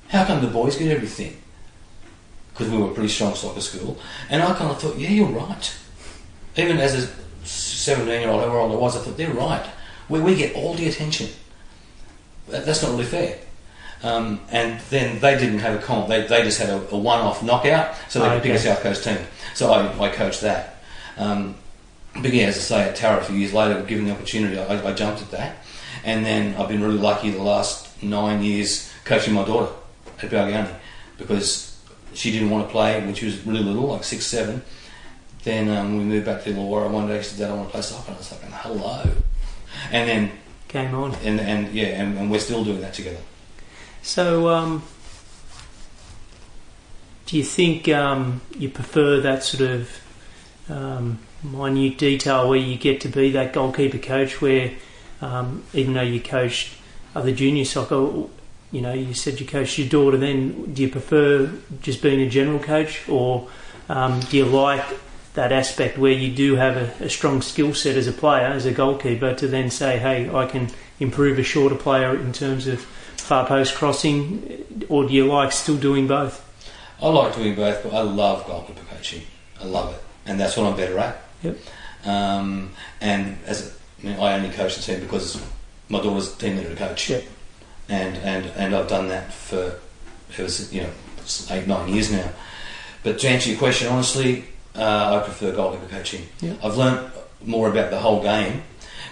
how come the boys get everything? Because we were a pretty strong soccer school, and I kind of thought, yeah, you're right. Even as a 17 year old, however old I was, I thought they're right. We we get all the attention. That's not really fair. Um, and then they didn't have a comp; they, they just had a, a one-off knockout, so they Oh, could pick a. South Coast team. So I, I coached that. Um, but yeah, as I say, at Tara a few years later, given the opportunity, I, I jumped at that. And then I've been really lucky the last nine years coaching my daughter at Balgownie because she didn't want to play when she was really little, like six, seven. Then um, we moved back to Illawarra one day. She said, "Dad, I want to play soccer." And I was like, "Hello." And then, Game on. and, and yeah, and, and we're still doing that together. So, um, do you think um, you prefer that sort of um, minute detail where you get to be that goalkeeper coach, where um, even though you coached other junior soccer, you know, you said you coached your daughter. Then, do you prefer just being a general coach, or um, do you like that aspect where you do have a, a strong skill set as a player, as a goalkeeper, to then say, "Hey, I can improve a shorter player in terms of far post crossing," or do you like still doing both? I like doing both, but I love goalkeeper coaching. I love it, and that's what I'm better at. Yep. Um, and as a, I, mean, I only coach the team because my daughter's team leader to coach. Yep. And and and I've done that for it was you know eight nine years now. But to answer your question honestly, uh, I prefer goalkeeper coaching. Yep. I've learnt more about the whole game.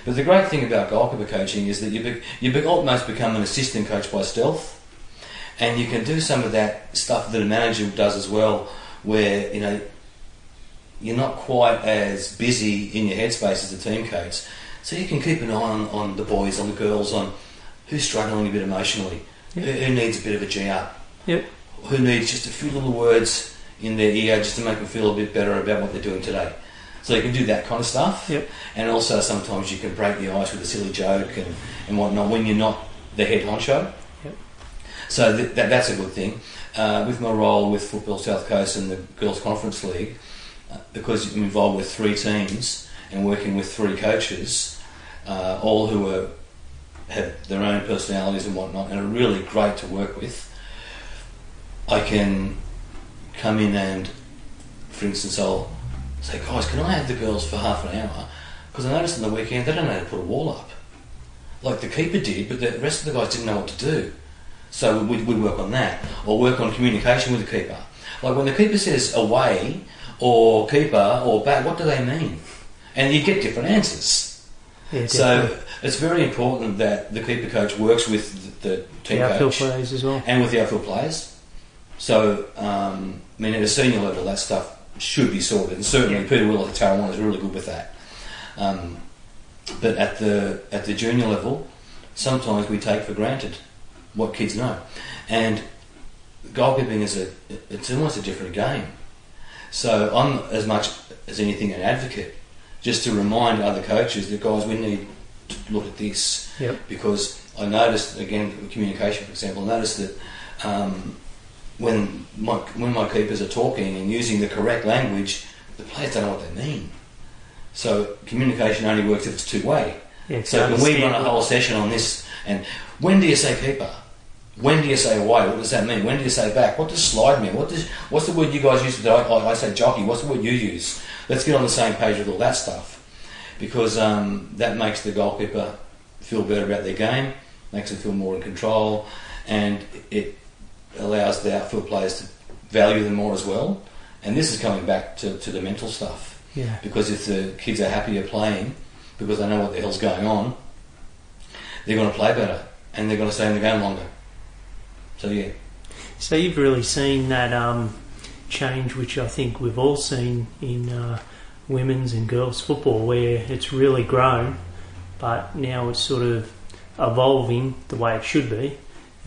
But the great thing about goalkeeper coaching is that you be, you be, almost become an assistant coach by stealth. and you can do some of that stuff that a manager does as well, where you know you're not quite as busy in your headspace as a team coach, so you can keep an eye on, on the boys, on the girls, on who's struggling a bit emotionally, Yep. who, who needs a bit of a G up, Yep. who needs just a few little words in their ear just to make them feel a bit better about what they're doing today. So you can do that kind of stuff. Yep. And also sometimes you can break the ice with a silly joke and, and whatnot when you're not the head honcho. Yep. So th- that, that's a good thing. Uh, with my role with Football South Coast and the Girls Conference League, uh, because I'm involved with three teams and working with three coaches, uh, all who are, have their own personalities and whatnot, and are really great to work with, I can come in and, for instance, I'll say, guys, can I have the girls for half an hour? Because I noticed on the weekend they don't know how to put a wall up. Like the keeper did, but the rest of the guys didn't know what to do. So we'd, we'd work on that, or work on communication with the keeper. Like when the keeper says away, or keeper, or back, what do they mean? And you get different answers. Yeah, So. It's very important that the keeper coach works with the, the team the outfield coach players as well. and with the outfield players. So, um, I mean, at a senior level, that stuff should be sorted, and certainly Peter Will at the Tarrawanna is really good with that. Um, but at the at the junior level, sometimes we take for granted what kids know, and goalkeeping is a it's almost a different game. So I'm as much as anything an advocate, just to remind other coaches that guys we need to look at this Yep. because I noticed again communication, for example, I noticed that um, when my when my keepers are talking and using the correct language, the players don't know what they mean. So communication only works if it's two way. Yeah, So can we run a whole session on this? And when do you say keeper? When do you say away? What does that mean? When do you say back? What does slide mean? What does what's the word you guys use? I, I, I say jockey. What's the word you use? Let's get on the same page with all that stuff, because um, that makes the goalkeeper feel better about their game, makes them feel more in control, and it allows the outfield players to value them more as well. And this is coming back to, to the mental stuff Yeah. because if the kids are happier playing because they know what the hell's going on, they're going to play better and they're going to stay in the game longer. So yeah, So you've really seen that um, change, which I think we've all seen in uh, women's and girls football, where it's really grown, but now it's sort of evolving the way it should be,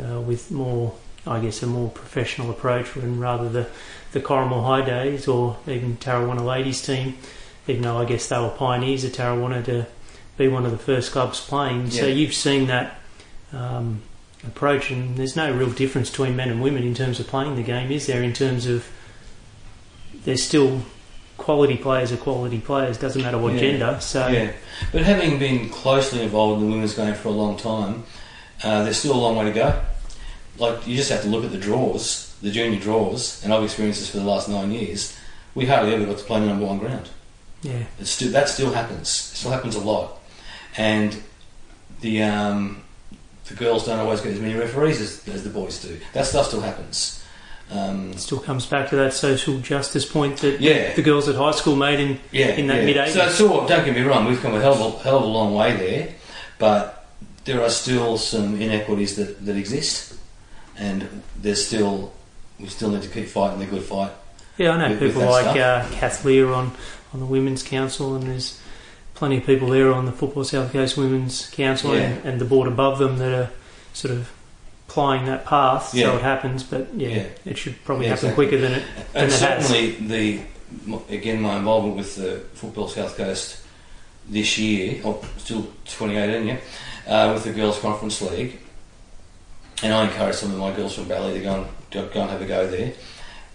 uh, with more, I guess, a more professional approach, and rather the the Corrimal High days or even Tarrawanna ladies team, even though I guess they were pioneers at Tarrawanna to be one of the first clubs playing. So you've seen that. Um, approach, and there's no real difference between men and women in terms of playing the game, is there? In terms of there's still quality players are quality players, doesn't matter what Yeah. gender. So yeah. But having been closely involved in the women's game for a long time, uh, there's still a long way to go. Like you just have to look at the draws, the junior draws, and I've experienced this for the last nine years. We hardly ever got to play the number one ground. yeah, It's still, that still happens. It still happens a lot, and the um, the girls don't always get as many referees as, as the boys do. That stuff still happens. Um, still comes back to that social justice point that yeah, the girls at high school made in yeah, in that yeah. mid-eighties. So, so don't get me wrong, we've come a hell of a, hell of a long way there, but there are still some inequities that, that exist, and there's still we still need to keep fighting the good fight. Yeah, I know with- with people that like uh, Kath Lear on, on the Women's Council, and there's plenty of people there on the Football South Coast Women's Council Yeah. and, and the board above them that are sort of plying that path Yeah. so it happens. But yeah, Yeah. it should probably Yeah, happen exactly. quicker than it. And it has. certainly, the again, my involvement with the Football South Coast this year, or still 2018, yeah, uh, with the Girls Conference League, and I encouraged some of my girls from Bally to go and go go and have a go there.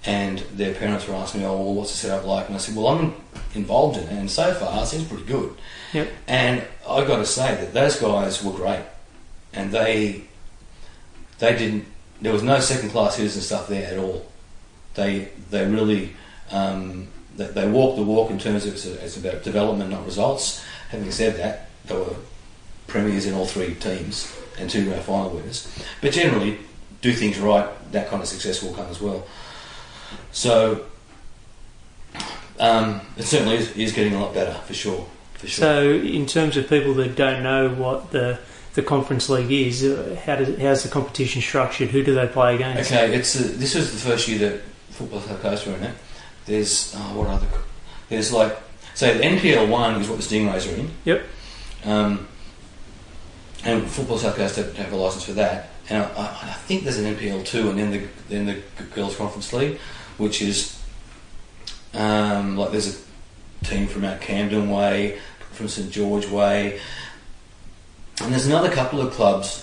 And their parents were asking me, "Oh, well, what's the setup like?" And I said, "Well, I'm involved in it, and so far it seems pretty good." Yep. And I got to say that those guys were great, and they they didn't. There was no second class citizen stuff there at all. They they really um, they, they walked the walk in terms of it's, a, it's about development, not results. Having said that, there were premiers in all three teams and two grand final winners. But generally, do things right, that kind of success will come as well. So um, it certainly is, is getting a lot better for sure. For sure. So, in terms of people that don't know what the the conference league is. Uh, how does how's the competition structured? Who do they play against? Okay, it's uh, this was the first year that football South Coast were in it. There's oh, what other? There's like so the NPL one is what the Stingrays are in. Yep. Um, and football South Coast have, have a license for that. And I, I think there's an NPL two, and then the then the girls conference league, which is um, like there's a team from out Camden Way, from St George Way, and there's another couple of clubs.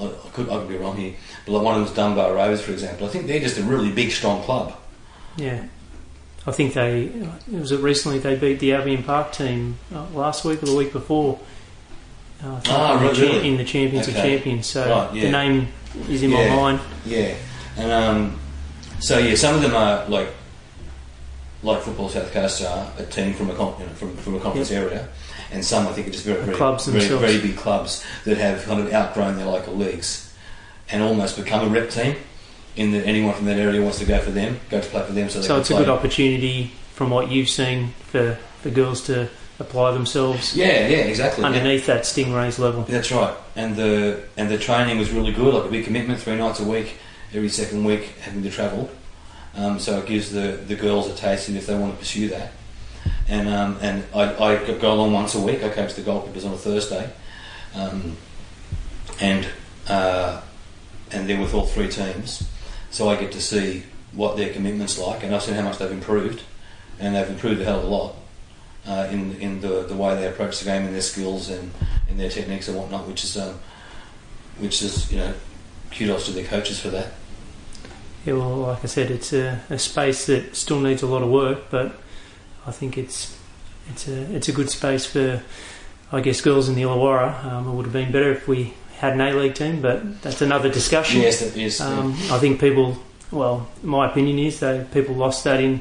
I could I could be wrong here, but like one of them's Dunbar Rovers, for example. I think they're just a really big, strong club. Yeah. I think they was it recently they beat the Albion Park team uh, last week or the week before. Uh, Ah, in, the cha- in the Champions of Champions. So Right, yeah. the name is in Yeah. my mind. Yeah, and um, so yeah, some of them are like like football South Coast are a team from a con- you know, from, from a conference area, and some I think are just very very, clubs very, very big clubs that have kind of outgrown their local leagues and almost become a rep team. In that anyone from that area wants to go for them, go to play for them. So, they So it's a good opportunity from what you've seen for for girls to apply themselves Yeah, yeah, exactly. yeah. underneath that Stingrays level. That's right, and the and the training was really good. Like a big commitment, three nights a week, every second week, having to travel. Um, so it gives the, the girls a taste, and if they want to pursue that, and um, and I, I go along once a week. I coach the goalkeepers on a Thursday, um, and uh, and they're with all three teams, so I get to see what their commitments like, and I've seen how much they've improved, and they've improved a hell of a lot uh, in in the the way they approach the game and their skills and, and their techniques and whatnot, which is um, which is you know kudos to their coaches for that. Yeah, well, like I said, it's a, a space that still needs a lot of work, but I think it's it's a it's a good space for, I guess, girls in the Illawarra. Um, it would have been better if we had an A League team, but that's another discussion. Yes, that is. yeah. Um, I think people, well, my opinion is that people lost that in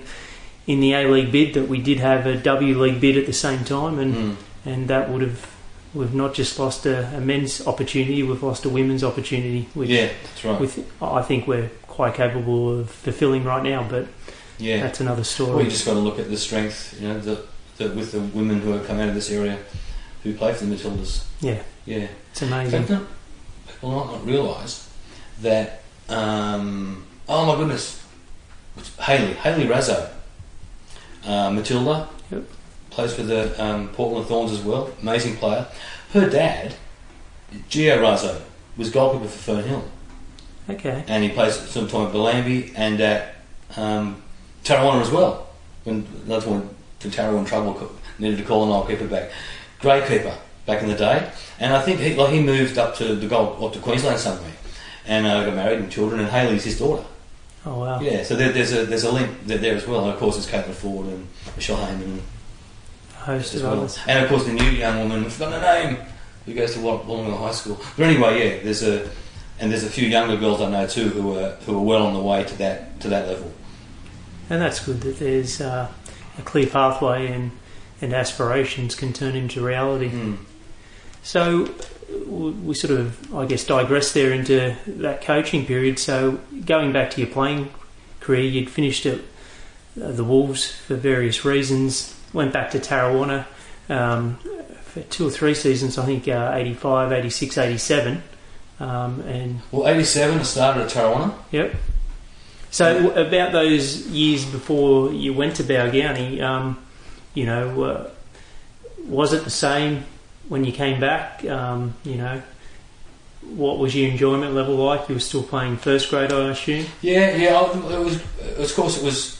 in the A League bid that we did have a W League bid at the same time, and Mm. and that would have we've not just lost a, a men's opportunity, we've lost a women's opportunity, which yeah, that's right. with I think we're quite capable of fulfilling right now, but yeah, that's another well, story. you just got to look at the strength, you know, the, the, with the women who have come out of this area who play for the Matildas. yeah, Yeah, it's in amazing. fact, not, people might not realise that. Um, oh my goodness, Hayley, Hayley Raso, uh, Matilda, Yep. plays for the um, Portland Thorns as well. Amazing player. Her dad, Gio Raso, was goalkeeper for Fernhill, Okay, and he plays some time at and at um, Tarrawanna as well. When that's when the Tarrawanna trouble needed to call an old keeper back, great keeper back in the day. And I think he like he moved up to the Gold, up to Queensland somewhere, and uh, got married and children. And Hayley's his daughter. oh wow, Yeah, so there, there's a there's a link there, there as well. And of course, it's Caitlin Foord and Michelle Heyman. host as well. others. And of course, the new young woman, I've forgotten her name, who goes to Woll- Wollongong High School. But anyway, yeah, there's a and there's a few younger girls I know too who are who are well on the way to that to that level. And that's good that there's uh, a clear pathway and and aspirations can turn into reality. Mm. So we sort of, I guess, digress there into that coaching period. So going back to your playing career, you'd finished at uh, the Wolves for various reasons. Went back to Tarrawanna um, for two or three seasons. I think uh, 85, 86, 87. Um, and Well, '87 I started at Tarrawanna. Yep. So about those years before you went to Balgownie, um, you know, uh, was it the same when you came back? Um, you know, what was your enjoyment level like? You were still playing first grade, I assume. Yeah, yeah. I, it was of course it was.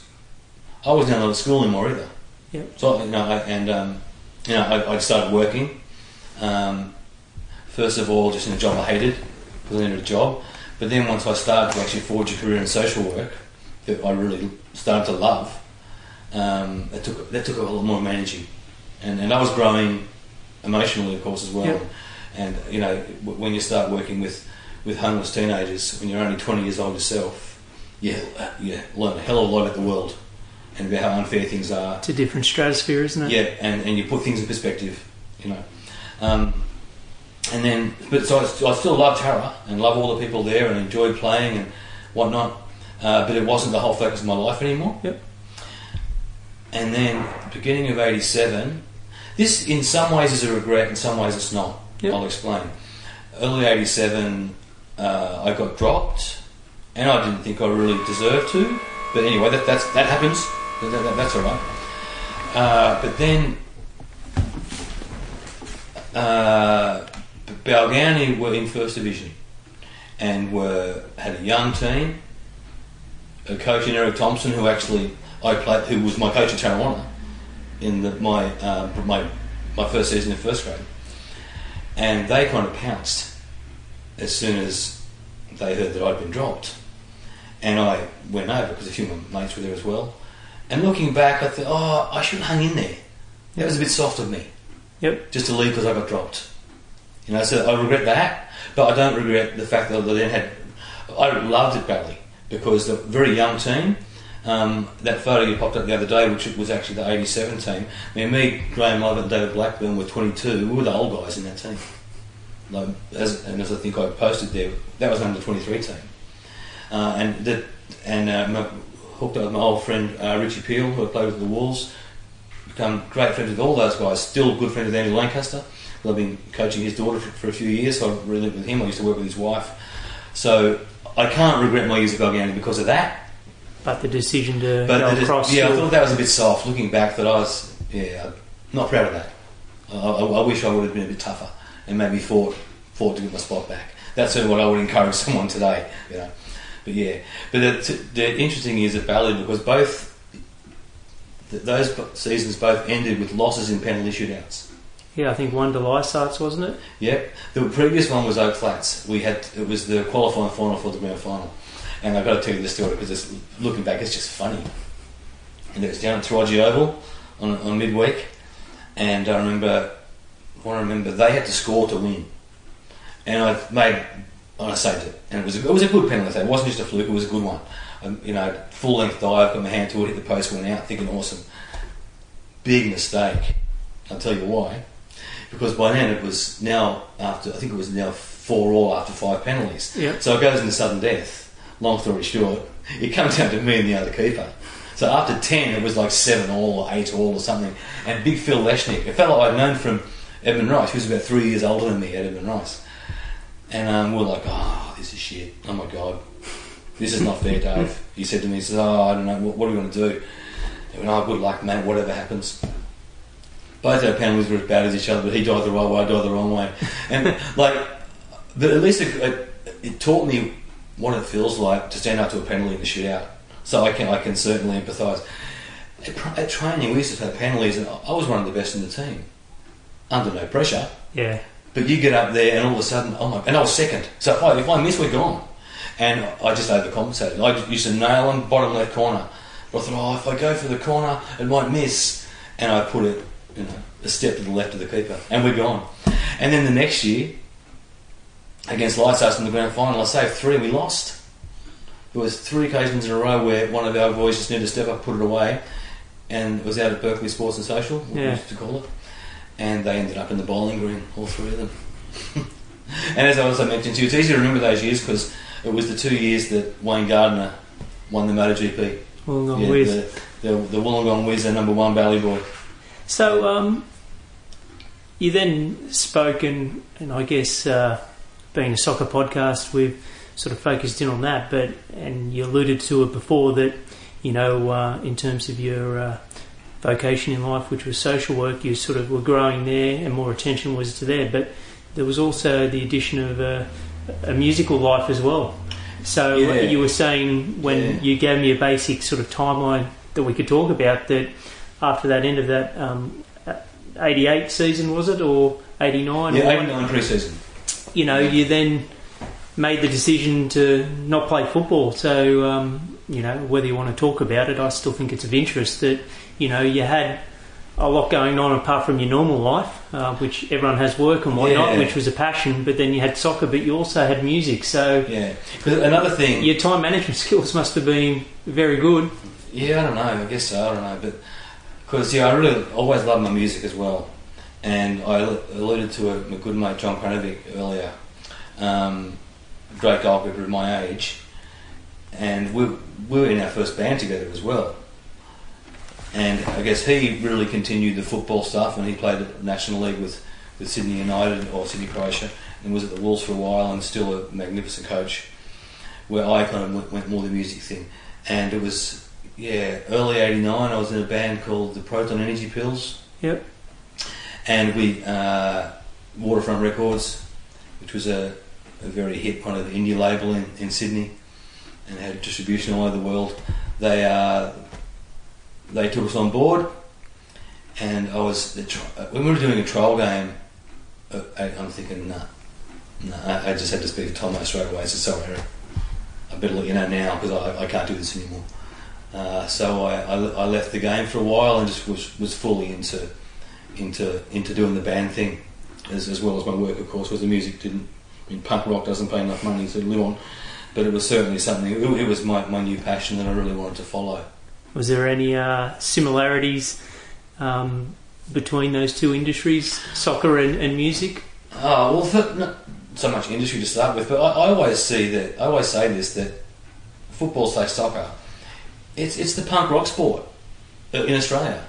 I wasn't allowed to school anymore either. Yep. So you know, I, and um, you know, I, I started working. Um, first of all, just in a job I hated because I needed a job. But then once I started to actually forge a career in social work that I really started to love, um, that took that took a lot more managing, and and I was growing emotionally, of course, as well. Yep. And you know, when you start working with with homeless teenagers when you're only 20 years old yourself, you you learn a hell of a lot about the world and about how unfair things are. It's a different stratosphere, isn't it? Yeah, and, and you put things in perspective, you know. Um, and then, but so I, I still loved Tara and love all the people there and enjoyed playing and whatnot. Uh, but it wasn't the whole focus of my life anymore. Yep. And then, beginning of '87, this in some ways is a regret, in some ways it's not. Yep. I'll explain. early '87, uh, I got dropped, and I didn't think I really deserved to. But anyway, that that's, that happens. That, that- that's all right. Uh, but then, uh, Balgownie were in first division, and were had a young team. A coach in Eric Thompson, who actually I played, who was my coach at Tarrawanna in the, my uh, my my first season in first grade, and they kind of pounced as soon as they heard that I'd been dropped, and I went over because a few of my mates were there as well. And looking back, I thought, oh, I should have hung in there. That was a bit soft of me, Yep. just to leave because I got dropped. You know, so I regret that, but I don't regret the fact that I then had. I loved it badly because the very young team. Um, that photo you popped up the other day, which was actually the '87 team. I mean, me, Graham Love, and David Blackburn were 22. We were the old guys in that team. Like, as, and as I think I posted there, that was under 23 team. Uh, and that, and uh, my, hooked up with my old friend uh, Richie Peel, who I played with the Wolves. Become great friends with all those guys. Still good friends with Andy Lancaster. I've been coaching his daughter for, for a few years, so I really lived with him. I used to work with his wife. So I can't regret my years at Balgownie because of that. But the decision to But go across. yeah, I thought that was a bit soft. Looking back, that I was yeah not proud of that. I, I, I wish I would have been a bit tougher and maybe fought fought to get my spot back. That's what I would encourage [laughs] someone today. You know, but yeah. But the, the interesting is at Ballard because both those seasons both ended with losses in penalty shootouts. Yeah, I think one to Lysarts, wasn't it? Yep. The previous one was Oak Flats. We had it was the qualifying final for the grand final, and I've got to tell you this story because it's, looking back, it's just funny. And it was down at Taraji Oval on, on midweek, and I remember, I remember they had to score to win, and I made, and I saved it, and it was a, it was a good penalty. It wasn't just a fluke; it was a good one. Um, you know, full length dive, got my hand to it, hit the post, went out, thinking awesome. Big mistake. I'll tell you why because by then it was now after I think it was now four all after five penalties. Yeah. So it goes into sudden death. Long story short, it comes down to me and the other keeper. So after ten, it was like seven all or eight all or something. And Big Phil Leshnick, a fellow I'd known from Edmund Rice, he was about three years older than me at Edmund Rice, and um, we we're like, oh, this is shit. Oh my god, this is not fair, Dave. He said to me, he says, oh, I don't know, what, what are we going to do? And I went, oh, good luck, mate. Whatever happens both our penalties were as bad as each other, but he died the right way, I died the wrong way. And [laughs] like, but at least it, it, it taught me what it feels like to stand up to a penalty in the shootout. So I can I can certainly empathise. At, at training, we used to have penalties, and I was one of the best in the team, under no pressure. Yeah. But you get up there, and all of a sudden, oh my! And I was second. So if I, if I miss, we're gone. And I just overcompensated. I used to nail them bottom left corner. But I thought, oh, if I go for the corner, it might miss. And I put it, you know, a step to the left of the keeper, and we're gone. And then the next year, against Lighthouse in the grand final, I saved three, and we lost. There was three occasions in a row where one of our boys just needed to step up, put it away, and it was out at Berkeley Sports and Social, Yeah. used to call it. And they ended up in the bowling green, all three of them. [laughs] and as I also mentioned to you, it's easy to remember those years because it was the two years that Wayne Gardner won the MotoGP. Wollongong Yeah, Wiz. the, the, the Wollongong Whiz, their number one Bally boy. So, um, you then spoke, and, and I guess uh, being a soccer podcast, we've sort of focused in on that. But and you alluded to it before that, you know, uh, in terms of your uh, vocation in life, which was social work, you sort of were growing there, and more attention was to there. But there was also the addition of a, a musical life as well. So Yeah. you were saying when Yeah. you gave me a basic sort of timeline that we could talk about that after that end of that um, 88 season was it or 89 Yeah, 89 pre season. you know you then made the decision to not play football so um, you know whether you want to talk about it I still think it's of interest that you know you had a lot going on apart from your normal life uh, which everyone has work and whatnot Yeah. which was a passion but then you had soccer but you also had music so Yeah. another thing. your time management [laughs] skills must have been very good Yeah, I don't know. I guess so. I don't know, but because yeah, I really always loved my music as well, and I alluded to a, my good mate John Kranovic earlier, um, great goalkeeper of my age, and we, we were in our first band together as well. And I guess he really continued the football stuff, and he played at the National League with, with Sydney United or Sydney Croatia, and was at the Wolves for a while and still a magnificent coach. Where I kind of went, went more the music thing, and it was yeah early '89. I was in a band called the Proton Energy Pills. Yep. And we uh, Waterfront Records, which was a, a very hit kind of indie label in, in Sydney, and had distribution all over the world. They uh, they took us on board, and I was when we were doing a trial game. uh, I, I'm thinking, nah, nah. I, I just had to speak to Tomo straight away. Said, sorry, I better let you know now because I, I can't do this anymore. Uh, so I, I, I left the game for a while and just was, was fully into into into doing the band thing as, as well as my work, of course, because the music didn't. I mean, punk rock doesn't pay enough money to live on, but it was certainly something. It, it was my, my new passion that I really wanted to follow. Was there any uh, similarities um, between those two industries, soccer and, and music? Oh well, for, not so much industry to start with, but I, I always see that. I always say this that football slash soccer, it's it's the punk rock sport in Australia.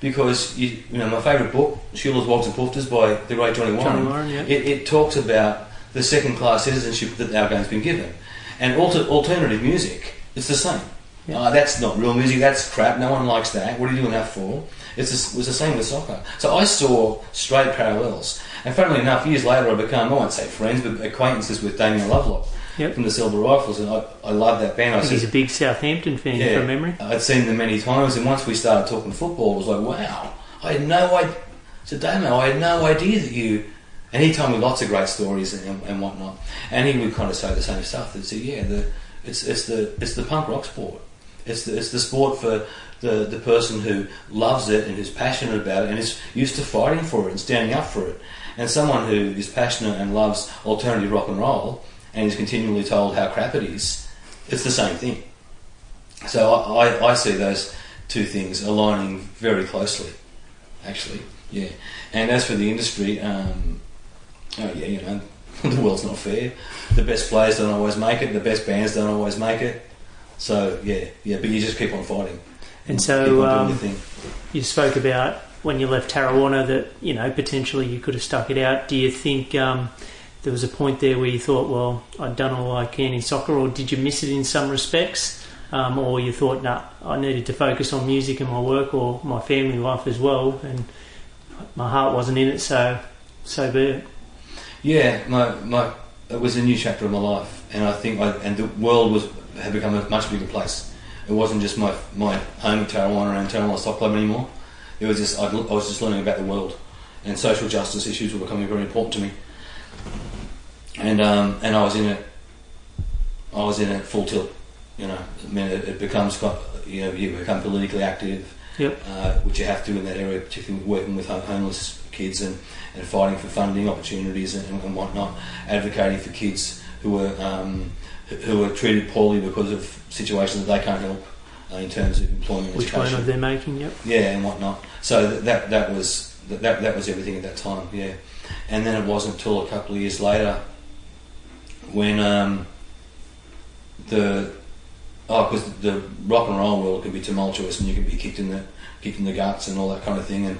Because you, you know my favourite book, Sheilas Wogs and Poofters by the great Johnny Warren. Johnny Warren, yeah. it, it talks about the second class citizenship that our game's been given. And alter, alternative music, it's the same. Yeah. Uh, that's not real music, that's crap, no one likes that. What are you doing that for? It's the, it was the same with soccer. So I saw straight parallels. And funnily enough, years later I became, I won't say friends, but acquaintances with Damien Lovelock Yep. from the Celibate Rifles. And I, I love that band. I I said, he's a big Southampton fan Yeah. from memory. I'd seen them many times, and once we started talking football, it was like, wow, I had no idea. So, Damo, I had no idea that you. And he told me lots of great stories and, and whatnot. And he would kind of say the same stuff. He'd say, yeah, the, it's, it's, the, it's the punk rock sport. It's the, it's the sport for the, the person who loves it and who's passionate about it and is used to fighting for it and standing up for it. And someone who is passionate and loves alternative rock and roll and is continually told how crap it is, it's the same thing. So I, I, I see those two things aligning very closely, actually. Yeah. And as for the industry, um, oh yeah, you know, [laughs] the world's not fair. The best players don't always make it. The best bands don't always make it. So yeah, yeah. But you just keep on fighting. And so um, you spoke about when you left Tarrawanna that you know potentially you could have stuck it out. Do you think um, there was a point there where you thought, well, I'd done all I can in soccer, or did you miss it in some respects, um, or you thought, nah, I needed to focus on music and my work or my family life as well, and my heart wasn't in it, so so be it. Yeah, my, my it was a new chapter of my life, and I think I, and the world was had become a much bigger place. It wasn't just my my home of Tarrawanna and Tarrawanna Soccer Club anymore. It was just I'd, I was just learning about the world, and social justice issues were becoming very important to me. And um, and I was in it. I was in it full tilt. You know, I mean, it, it becomes you know you become politically active, Yep. uh, which you have to in that area, particularly working with homeless kids and, and fighting for funding opportunities and, and whatnot, advocating for kids who were um, who- were treated poorly because of situations that they can't help uh, in terms of employment, Which one of them making? Yep. yeah, and whatnot. So th- that that was that that that was everything at that time, yeah. And then it wasn't until a couple of years later when um, the oh, because the rock and roll world can be tumultuous and you can be kicked in the kicked in the guts and all that kind of thing, and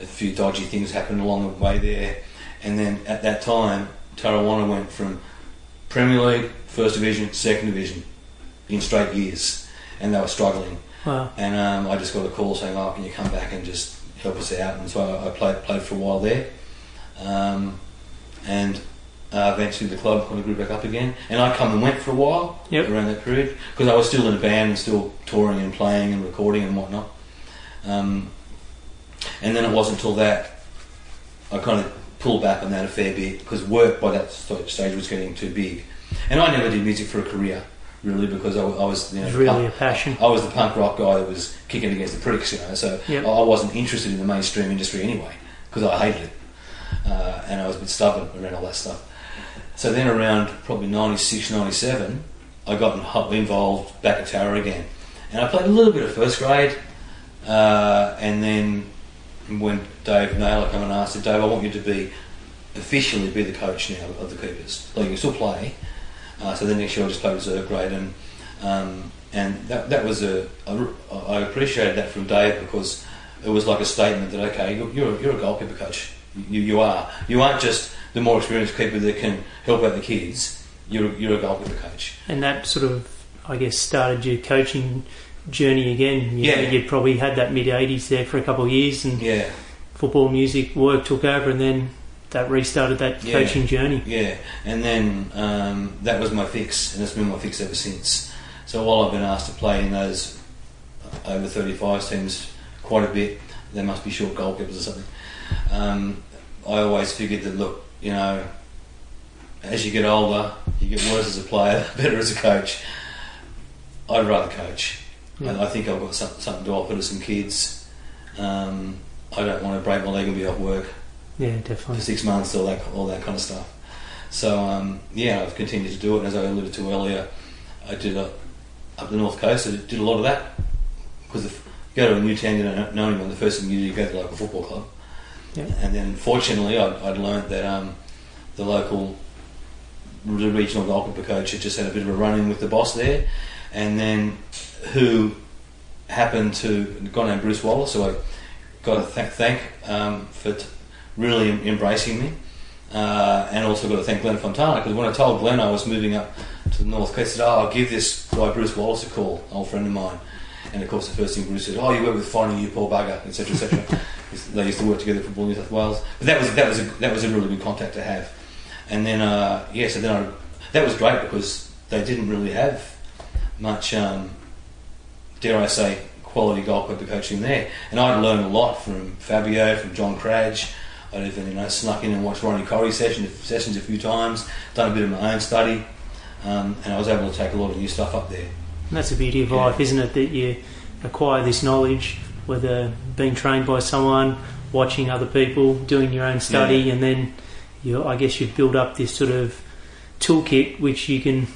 a few dodgy things happened along the way there. And then at that time, Tarrawanna went from Premier League, First Division, Second Division in straight years, and they were struggling. Wow. And um, I just got a call saying, "Oh, can you come back and just help us out?" And so I, I played played for a while there, um, and uh, eventually the club kind of grew back up again. And I come and went for a while Yep. around that period because I was still in a band and still touring and playing and recording and whatnot. Um, and then it wasn't until that I kind of pulled back on that a fair bit because work by that stage was getting too big. And I never did music for a career really because I, I was you know was really punk- a passion. I was the punk rock guy that was kicking against the pricks, you know. So Yep. I I wasn't interested in the mainstream industry anyway because I hated it, uh, and I was a bit stubborn around all that stuff. So then around probably 96, 97, I got involved back at Tower again, and I played a little bit of first grade, uh, and then when Dave Naylor came and asked, Dave, I want you to be officially be the coach now of the Keepers. Like you can still play. Uh, so then next year I just played reserve grade and um, and that, that was a, a I appreciated that from Dave because it was like a statement that okay you're you're a goalkeeper coach you, you are you aren't just the more experienced keeper that can help out the kids, you're you're a goalkeeper coach. And that sort of, I guess, started your coaching journey again. You Yeah. know, you'd probably had that mid 80s there for a couple of years and Yeah, football, music, work took over and then that restarted that Yeah. coaching journey. yeah. And then um, that was my fix, and it's been my fix ever since. So while I've been asked to play in those over 35 teams quite a bit, there must be short goalkeepers or something. Um, I always figured that look, you know, as you get older, you get worse as a player, [laughs] better as a coach. I'd rather coach. Yeah. I, I think I've got some, something to offer to some kids. Um, I don't want to break my leg and be off work Yeah, definitely. for six months, all that, all that kind of stuff. So um, yeah, I've continued to do it. And as I alluded to earlier, I did up the north coast. I did a lot of that because if you go to a new town, you don't know anyone. The first thing you do, you go to like a football club. Yeah. And then fortunately, I'd, I'd learned that um, the local, the regional goalkeeper coach had just had a bit of a run in with the boss there, and then who happened to a guy named Bruce Wallace, so I got to th- thank um, for t- really em- embracing me, uh, and also got to thank Glenn Fontana because when I told Glenn I was moving up to the north coast, he said, "Oh, I'll give this guy Bruce Wallace a call, old friend of mine." And of course, the first thing Bruce said, "Oh, you work with Finding You, Poor Bugger, etc., etc." [laughs] they used to work together for Football New South Wales, but that was that was a, that was a really good contact to have. And then, uh, yeah, so then I, that was great because they didn't really have much, um, dare I say, quality goalkeeper coaching there. And I'd learned a lot from Fabio, from John Cradge. I'd even you know snuck in and watched Ronnie Corry session, sessions a few times, done a bit of my own study, um, and I was able to take a lot of new stuff up there. And that's the beauty of Yeah. life, isn't it? That you acquire this knowledge, whether being trained by someone, watching other people, doing your own study, and then you, I guess you've built up this sort of toolkit which you can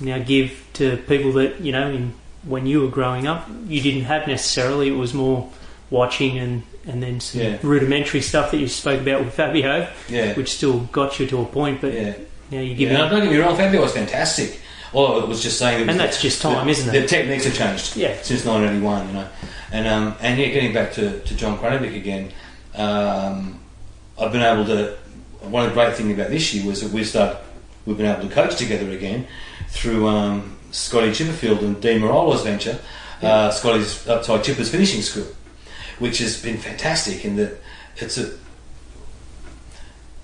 now give to people that you know. In, when you were growing up, you didn't have necessarily. It was more watching and and then some Yeah. rudimentary stuff that you spoke about with Fabio, Yeah, which still got you to a point. But yeah. now you give Yeah, it, don't get me wrong, Fabio was fantastic. All it was just saying, that and that's just time, the, isn't it? The techniques have changed Yeah. since 1981, you know. And um, and yeah, getting back to, to John Cranevich again, um, I've been able to. One of the great things about this year was that we start we've been able to coach together again through um, Scotty Chipperfield and Dean Morola's venture, uh, Scotty's upside Chippers Finishing School, which has been fantastic in that it's a.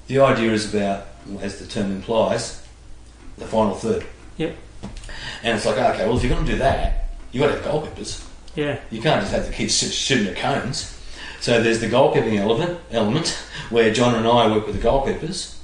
The idea is about, as the term implies, the final third. Yep. And it's like, okay, well, if you're going to do that, you've got to have goalkeepers. Yeah, You can't just have the kids shoot- shooting at cones. So there's the goalkeeping element, element where John and I work with the goalkeepers.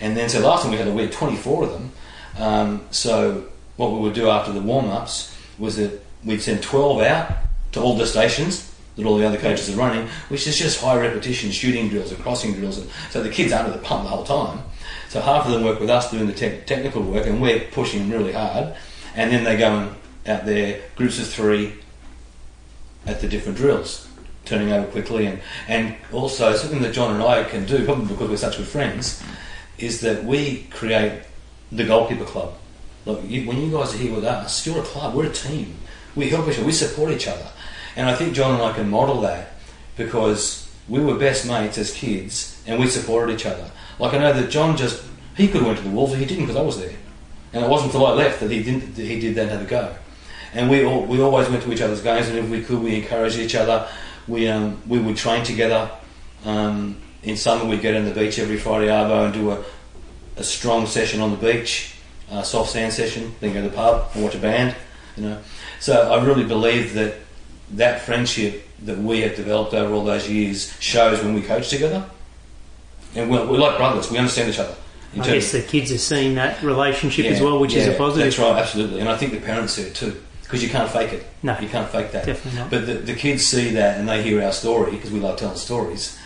And then, so last time we had, we had 24 of them. Um, so what we would do after the warm ups was that we'd send 12 out to all the stations that all the other coaches are running, which is just high repetition shooting drills and crossing drills. And so the kids are under the pump the whole time. So half of them work with us doing the tech technical work, and we're pushing them really hard. And then they go and out there, groups of three, at the different drills, turning over quickly, and and also something that John and I can do, probably because we're such good friends, is that we create the goalkeeper club. Look, you, when you guys are here with us, you're a club. We're a team. We help each other. We support each other, and I think John and I can model that because we were best mates as kids, and we supported each other. Like I know that John just he could have went to the Wolves, but he didn't because I was there, and it wasn't until I left that he didn't. That he did then have a go and we all, we always went to each other's games, and if we could, we encouraged each other. We um, we would train together. Um, in summer, we'd go down the beach every Friday arvo and do a, a strong session on the beach, a soft sand session. Then go to the pub and watch a band. You know, so I really believe that that friendship that we have developed over all those years shows when we coach together, and we're, we're like brothers. We understand each other. I guess the kids are seeing that relationship as well, which is a positive. That's right, absolutely. And I think the parents see it too, because you can't fake it. No, You can't fake that. definitely not. But the, the kids see that and they hear our story because we love telling stories,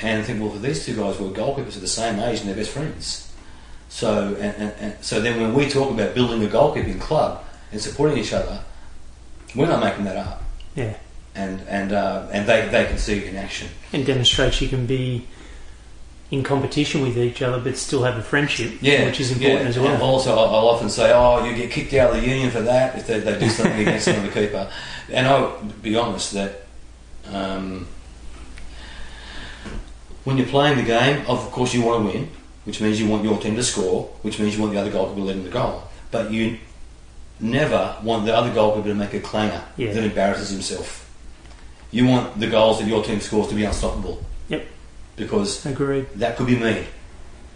and think, well, these two guys were goalkeepers at the same age and they're best friends. So and, and, and so then when we talk about building a goalkeeping club and supporting each other, we're not making that up. Yeah, And and uh, and they, they can see it in action. and demonstrates you can be in competition with each other, but still have a friendship, Yeah, which is important yeah. as And well. also, I'll I'll often say, "Oh, you get kicked out of the union for that if they, they do something against another [laughs] keeper." And I'll be honest that um, when you're playing the game, of course you want to win, which means you want your team to score, which means you want the other goalkeeper leading the goal. But you never want the other goalkeeper to make a clanger Yeah. that embarrasses himself. You want the goals that your team scores to be unstoppable. Because Agreed. that could be me,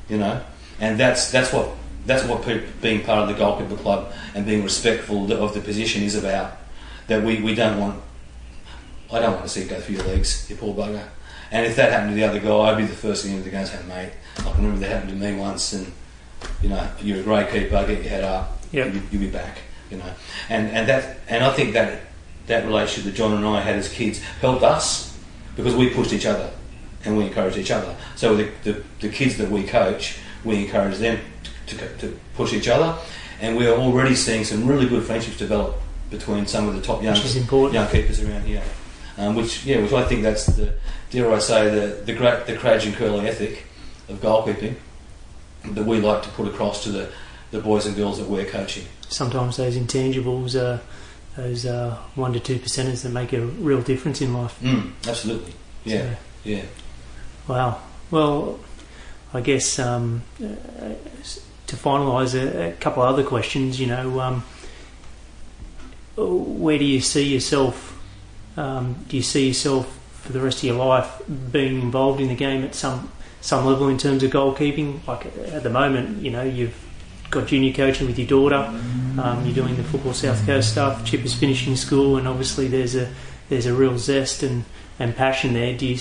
you know, and that's that's what that's what pe- being part of the goalkeeper club and being respectful of the position is about. That we, we don't want. I don't want to see it go through your legs, you poor bugger. And if that happened to the other guy, I'd be the first thing to go and say, mate, I can remember that happened to me once, and you know, you're a great keeper, get your head up, Yep. you'll, you'll be back, you know. And and that and I think that that relationship that John and I had as kids helped us because we pushed each other and we encourage each other. So the, the, the kids that we coach, we encourage them to, to, to push each other, and we are already seeing some really good friendships develop between some of the top young Which is important. young keepers around here. Um, which yeah, which I think that's the dare I say the the great the Cradge and Curly ethic of goalkeeping that we like to put across to the, the boys and girls that we're coaching. Sometimes those intangibles are those uh, one to two percenters that make a real difference in life. Mm, absolutely. Yeah. So, Yeah. Wow. Well, I guess um, to finalise a, a couple of other questions, you know, um, where do you see yourself? Um, do you see yourself for the rest of your life being involved in the game at some some level in terms of goalkeeping? Like at the moment, you know, you've got junior coaching with your daughter. Um, you're doing the football South Coast stuff. Chippers finishing school, and obviously there's a there's a real zest and, and passion there. Do you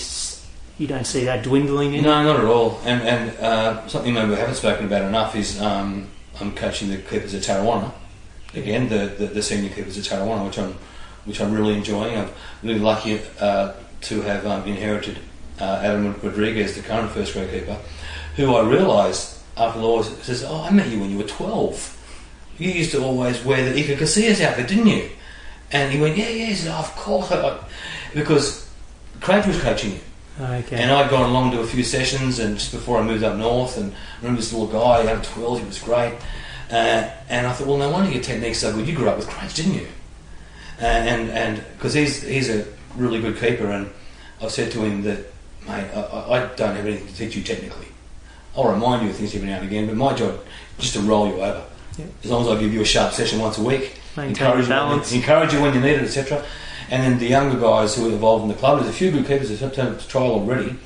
you don't see that dwindling? In No, not at all. And, and uh, something maybe we haven't spoken about enough is um, I'm coaching the keepers at Tarrawanna. Again, the, the, the senior keepers at Tarrawanna, which I'm which I'm really enjoying. I'm really lucky uh, to have um, inherited uh, Adam Rodriguez, the current first grade keeper, who I realised after the Lord says, "Oh, I met you when you were 12. You used to always wear the Iker Casillas outfit, didn't you?" And he went, "Yeah, yeah." He said, oh, "Of course," because Craig was coaching you. Okay. And I'd gone along to a few sessions, and just before I moved up north, and I remember this little guy, he had 12, he was great. Uh, and I thought, well, no wonder your technique's so good. You grew up with Craig, didn't you? Uh, and and because he's he's a really good keeper, and I've said to him that, mate, I, I I don't have anything to teach you technically. I'll remind you of things every now and again, but my job is just to roll you over. Yep. As long as I give you a sharp session once a week, Maintain encourage balance. you, encourage you when you need it, etc. And then the younger guys who are involved in the club, there's a few good keepers that have turned up to trial already.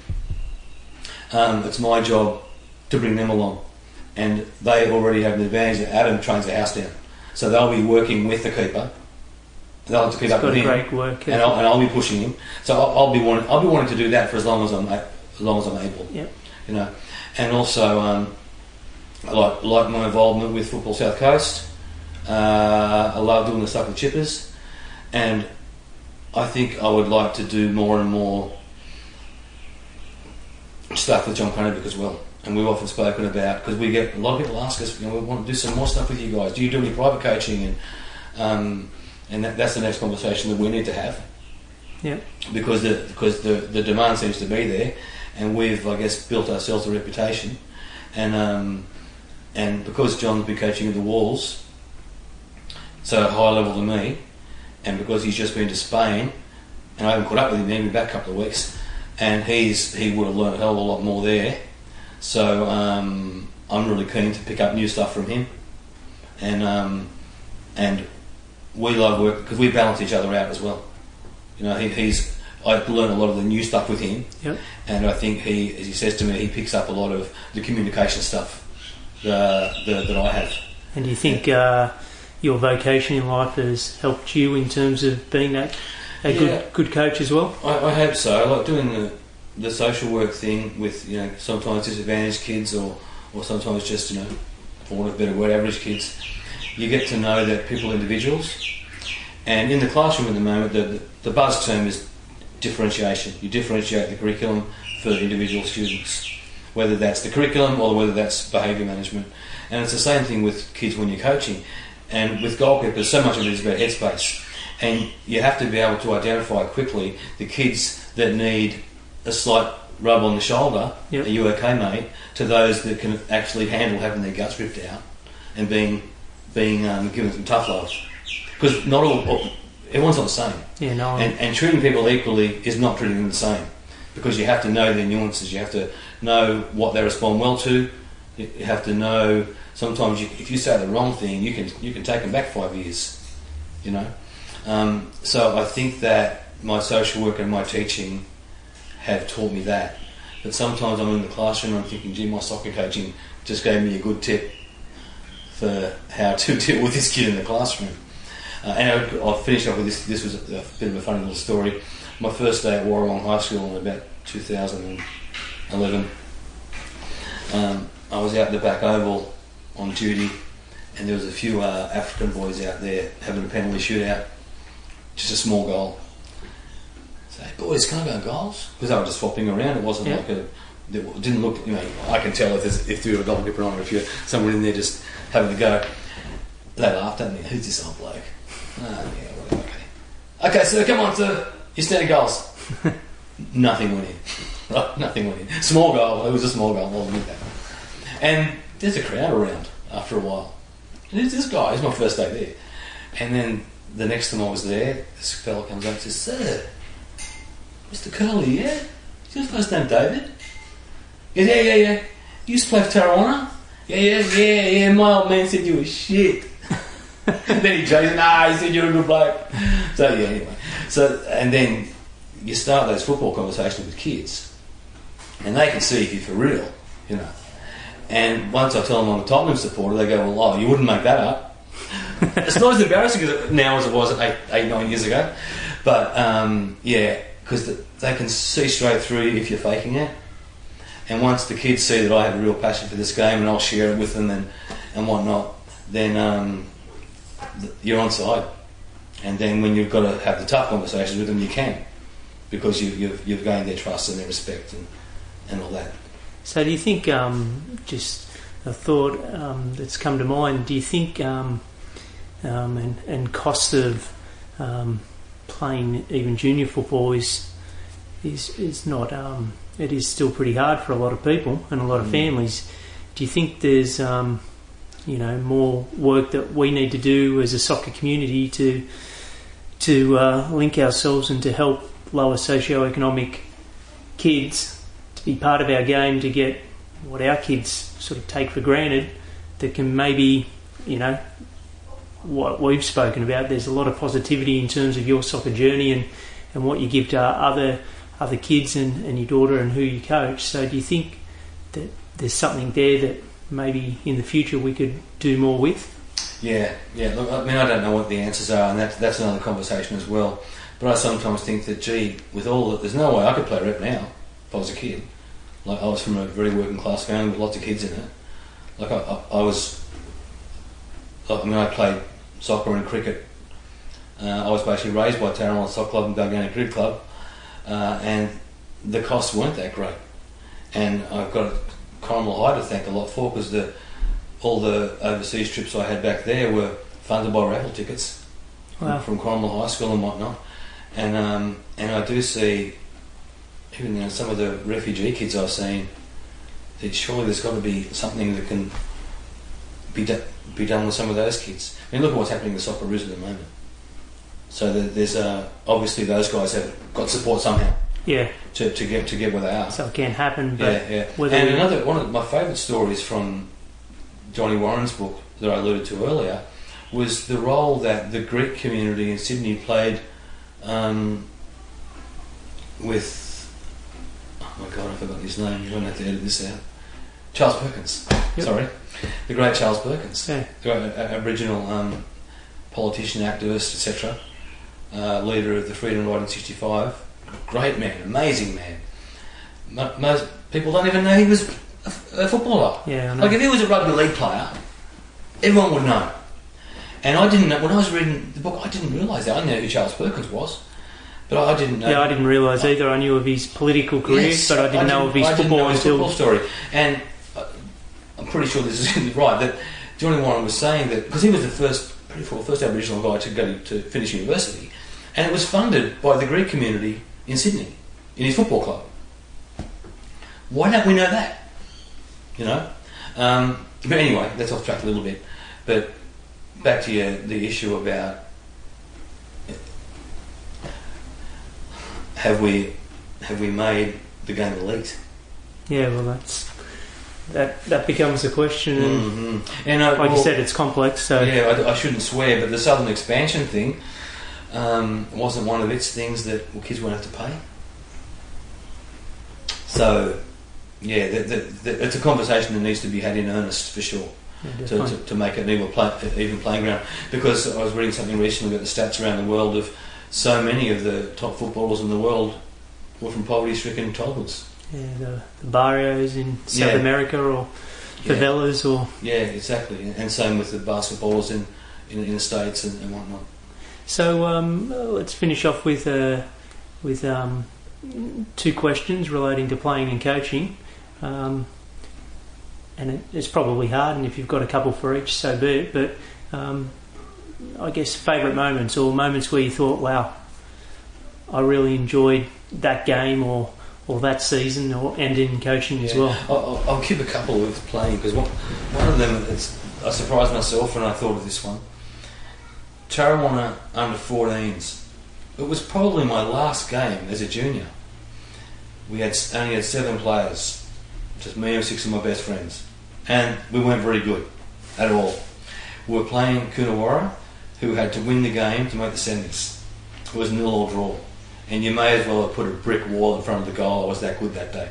Um, it's my job to bring them along, and they already have an advantage. that Adam trains the house down, so they'll be working with the keeper. They'll have to keep He's up got with him, great work. and I'll, and I'll be pushing him. So I'll, I'll be wanting, I'll be wanting to do that for as long as I'm as long as I'm able. Yep. You know, and also um, I like like my involvement with Football South Coast. Uh, I love doing the stuff with chippers, and I think I would like to do more and more stuff with John Cronenberg as well. And we've often spoken about because we get a lot of people ask us, you know, we want to do some more stuff with you guys. Do you do any private coaching? And um, and that, that's the next conversation that we need to have. Yep. Because the because the, the demand seems to be there, and we've I guess built ourselves a reputation, and um, and because John's been coaching at the Wolves, so high level to me, and because he's just been to Spain, and I haven't caught up with him, he's been back a couple of weeks, and he's he would have learned a hell of a lot more there. So um, I'm really keen to pick up new stuff from him, and um, and we love work because we balance each other out as well. You know, he, he's I learn a lot of the new stuff with him, Yep. and I think he, as he says to me, he picks up a lot of the communication stuff uh, that, that I have. And do you think uh, your vocation in life has helped you in terms of being that a Yeah. good good coach as well? I, I hope so. I like doing the the social work thing with you know sometimes disadvantaged kids or or sometimes just you know for want of a better word average kids. You get to know that people are individuals, and in the classroom at the moment, the the buzz term is differentiation. You differentiate the curriculum for the individual students, whether that's the curriculum or whether that's behaviour management. And it's the same thing with kids when you're coaching. And with goalkeepers, so much of it is about headspace. And you have to be able to identify quickly the kids that need a slight rub on the shoulder, Yep. are you okay, mate, to those that can actually handle having their guts ripped out and being being um, given some tough love. Because not all, all- everyone's not the same. Yeah, no. And, and treating people equally is not treating them the same because you have to know their nuances. You have to know what they respond well to, You, have to know. Sometimes, you, if you say the wrong thing, you can you can take them back five years. You know. Um, so I think that my social work and my teaching have taught me that. But sometimes I'm in the classroom and I'm thinking, gee, my soccer coaching just gave me a good tip for how to [laughs] deal with this kid in the classroom. Uh, and I'll, I'll finish off with this. This was a, a bit of a funny little story. My first day at Warrawong High School in about 2011, um, I was out in the back oval on duty, and there was a few uh, African boys out there having a penalty shootout. Just a small goal. So, boys, can I go goals? Because they were just swapping around. It wasn't Yeah. like a. It didn't look. You know, I can tell if there's, if you're a goalkeeper on, or if you're someone in there just having a go. They laughed at me. Who's this old bloke? Ah, yeah, whatever. Okay. Okay, so come on, sir. You stand goals. [laughs] Nothing went in. Right, [laughs] nothing went in. Small goal. It was a small goal. I'll admit that. And there's a crowd around after a while. There's this guy. It's my first day there. And then the next time I was there, this fella comes up and says, "Sir, Mr. Curley, yeah? Is your first name David?" Goes, "Yeah, yeah, yeah. You used to play for Tarrawanna?" Yeah, yeah, yeah, yeah. My old man said you were shit. [laughs] then he jokes, nah, he said you're a good bloke. So yeah, anyway. So and then you start those football conversations with kids, and they can see if you're for real, you know. And once I tell them I'm a Tottenham supporter, they go, "Well, oh, you wouldn't make that up." [laughs] it's not as embarrassing as- now as it was eight, eight, nine years ago, but um, yeah, because they can see straight through if you're faking it. And once the kids see that I have a real passion for this game and I'll share it with them and, and whatnot, then um, you're on side. And then when you've got to have the tough conversations with them, you can. Because you, you've, you've gained their trust and their respect and, and all that. So, do you think, um, just a thought um, that's come to mind, do you think, um, um, and, and cost of um, playing even junior football is, is, is not, um, it is still pretty hard for a lot of people and a lot of Mm. families. Do you think there's, um, you know, more work that we need to do as a soccer community to, to uh, link ourselves and to help lower socio-economic kids be part of our game to get what our kids sort of take for granted that can maybe, you know, what we've spoken about. There's a lot of positivity in terms of your soccer journey and, and what you give to other other kids and, and your daughter and who you coach. So do you think that there's something there that maybe in the future we could do more with? Yeah, yeah. Look, I mean, I don't know what the answers are, and that's that's another conversation as well. But I sometimes think that, gee, with all that, there's no way I could play rep now I was a kid. Like I was from a very working class family with lots of kids in it. Like I, I, I was. I mean, I played soccer and cricket. Uh, I was basically raised by Tarrant Soccer Club and Balgownie Cricket Club, uh, and the costs weren't that great. And I've got Corrimal High to thank a lot for because the all the overseas trips I had back there were funded by raffle tickets Wow. from, Corrimal High School and whatnot. And um, and I do see even you know, some of the refugee kids I've seen that surely there's got to be something that can be do- be done with some of those kids. I mean, look at what's happening in the soccer at the moment. So there's uh, obviously those guys have got support somehow Yeah, to, to get to get where they are. so it can happen, but Yeah, yeah. and we- another one of my favourite stories from Johnny Warren's book that I alluded to earlier was the role that the Greek community in Sydney played um, with. Oh my god, I forgot his name. You're going to have to edit this out. Charles Perkins. Yep. Sorry, the great Charles Perkins, yeah, the great uh, Aboriginal um, politician, activist, etc. Uh, leader of the Freedom Ride in '65. Great man, amazing man. Mo- Most people don't even know he was a, a footballer. yeah, I know. Like if he was a rugby league player, everyone would know. And I didn't know when I was reading the book. I didn't realise that. I knew who Charles Perkins was, but I didn't know. Yeah, I didn't realise either. I knew of his political career, Yes, but I didn't know of his I didn't football his until. football story. And uh, I'm pretty sure this is [laughs] right that Johnny Warren was saying that because he was the first, pretty sure, first Aboriginal guy to go to finish university, and it was funded by the Greek community in Sydney in his football club. Why don't we know that? You know. Um, but anyway, that's off track a little bit. But back to your, the issue about have we have we made the game elite? Yeah, well, that's that that becomes the question. And Mm-hmm. And uh, like you said, it's complex. So yeah, I, I shouldn't swear, but the Southern expansion thing um, wasn't one of its things that well, kids won't have to pay. So, yeah, the, the, the, it's a conversation that needs to be had in earnest for sure yeah, to, to, to make it an even, play, even playing ground. Because I was reading something recently about the stats around the world of so many of the top footballers in the world were from poverty-stricken childhoods. yeah, the, the barrios in South Yeah. America or Yeah. favelas or Yeah, exactly. And same with the basketballers in, in, in the States and, and whatnot. So um, let's finish off with uh, with um, two questions relating to playing and coaching. Um, and it, it's probably hard, and if you've got a couple for each, so be it. But um, I guess favourite moments or moments where you thought, "Wow, I really enjoyed that game," or or that season, or and in coaching as well. I'll, I'll- give a couple with playing because one, one of them, it's, I surprised myself when I thought of this one. Tarrawanna under 14s. It was probably my last game as a junior. We had only had seven players, just me and six of my best friends, and we weren't very good at all. We were playing Koonawarra, who had to win the game to make the semis. It was nil or draw, and you may as well have put a brick wall in front of the goal. I was that good that day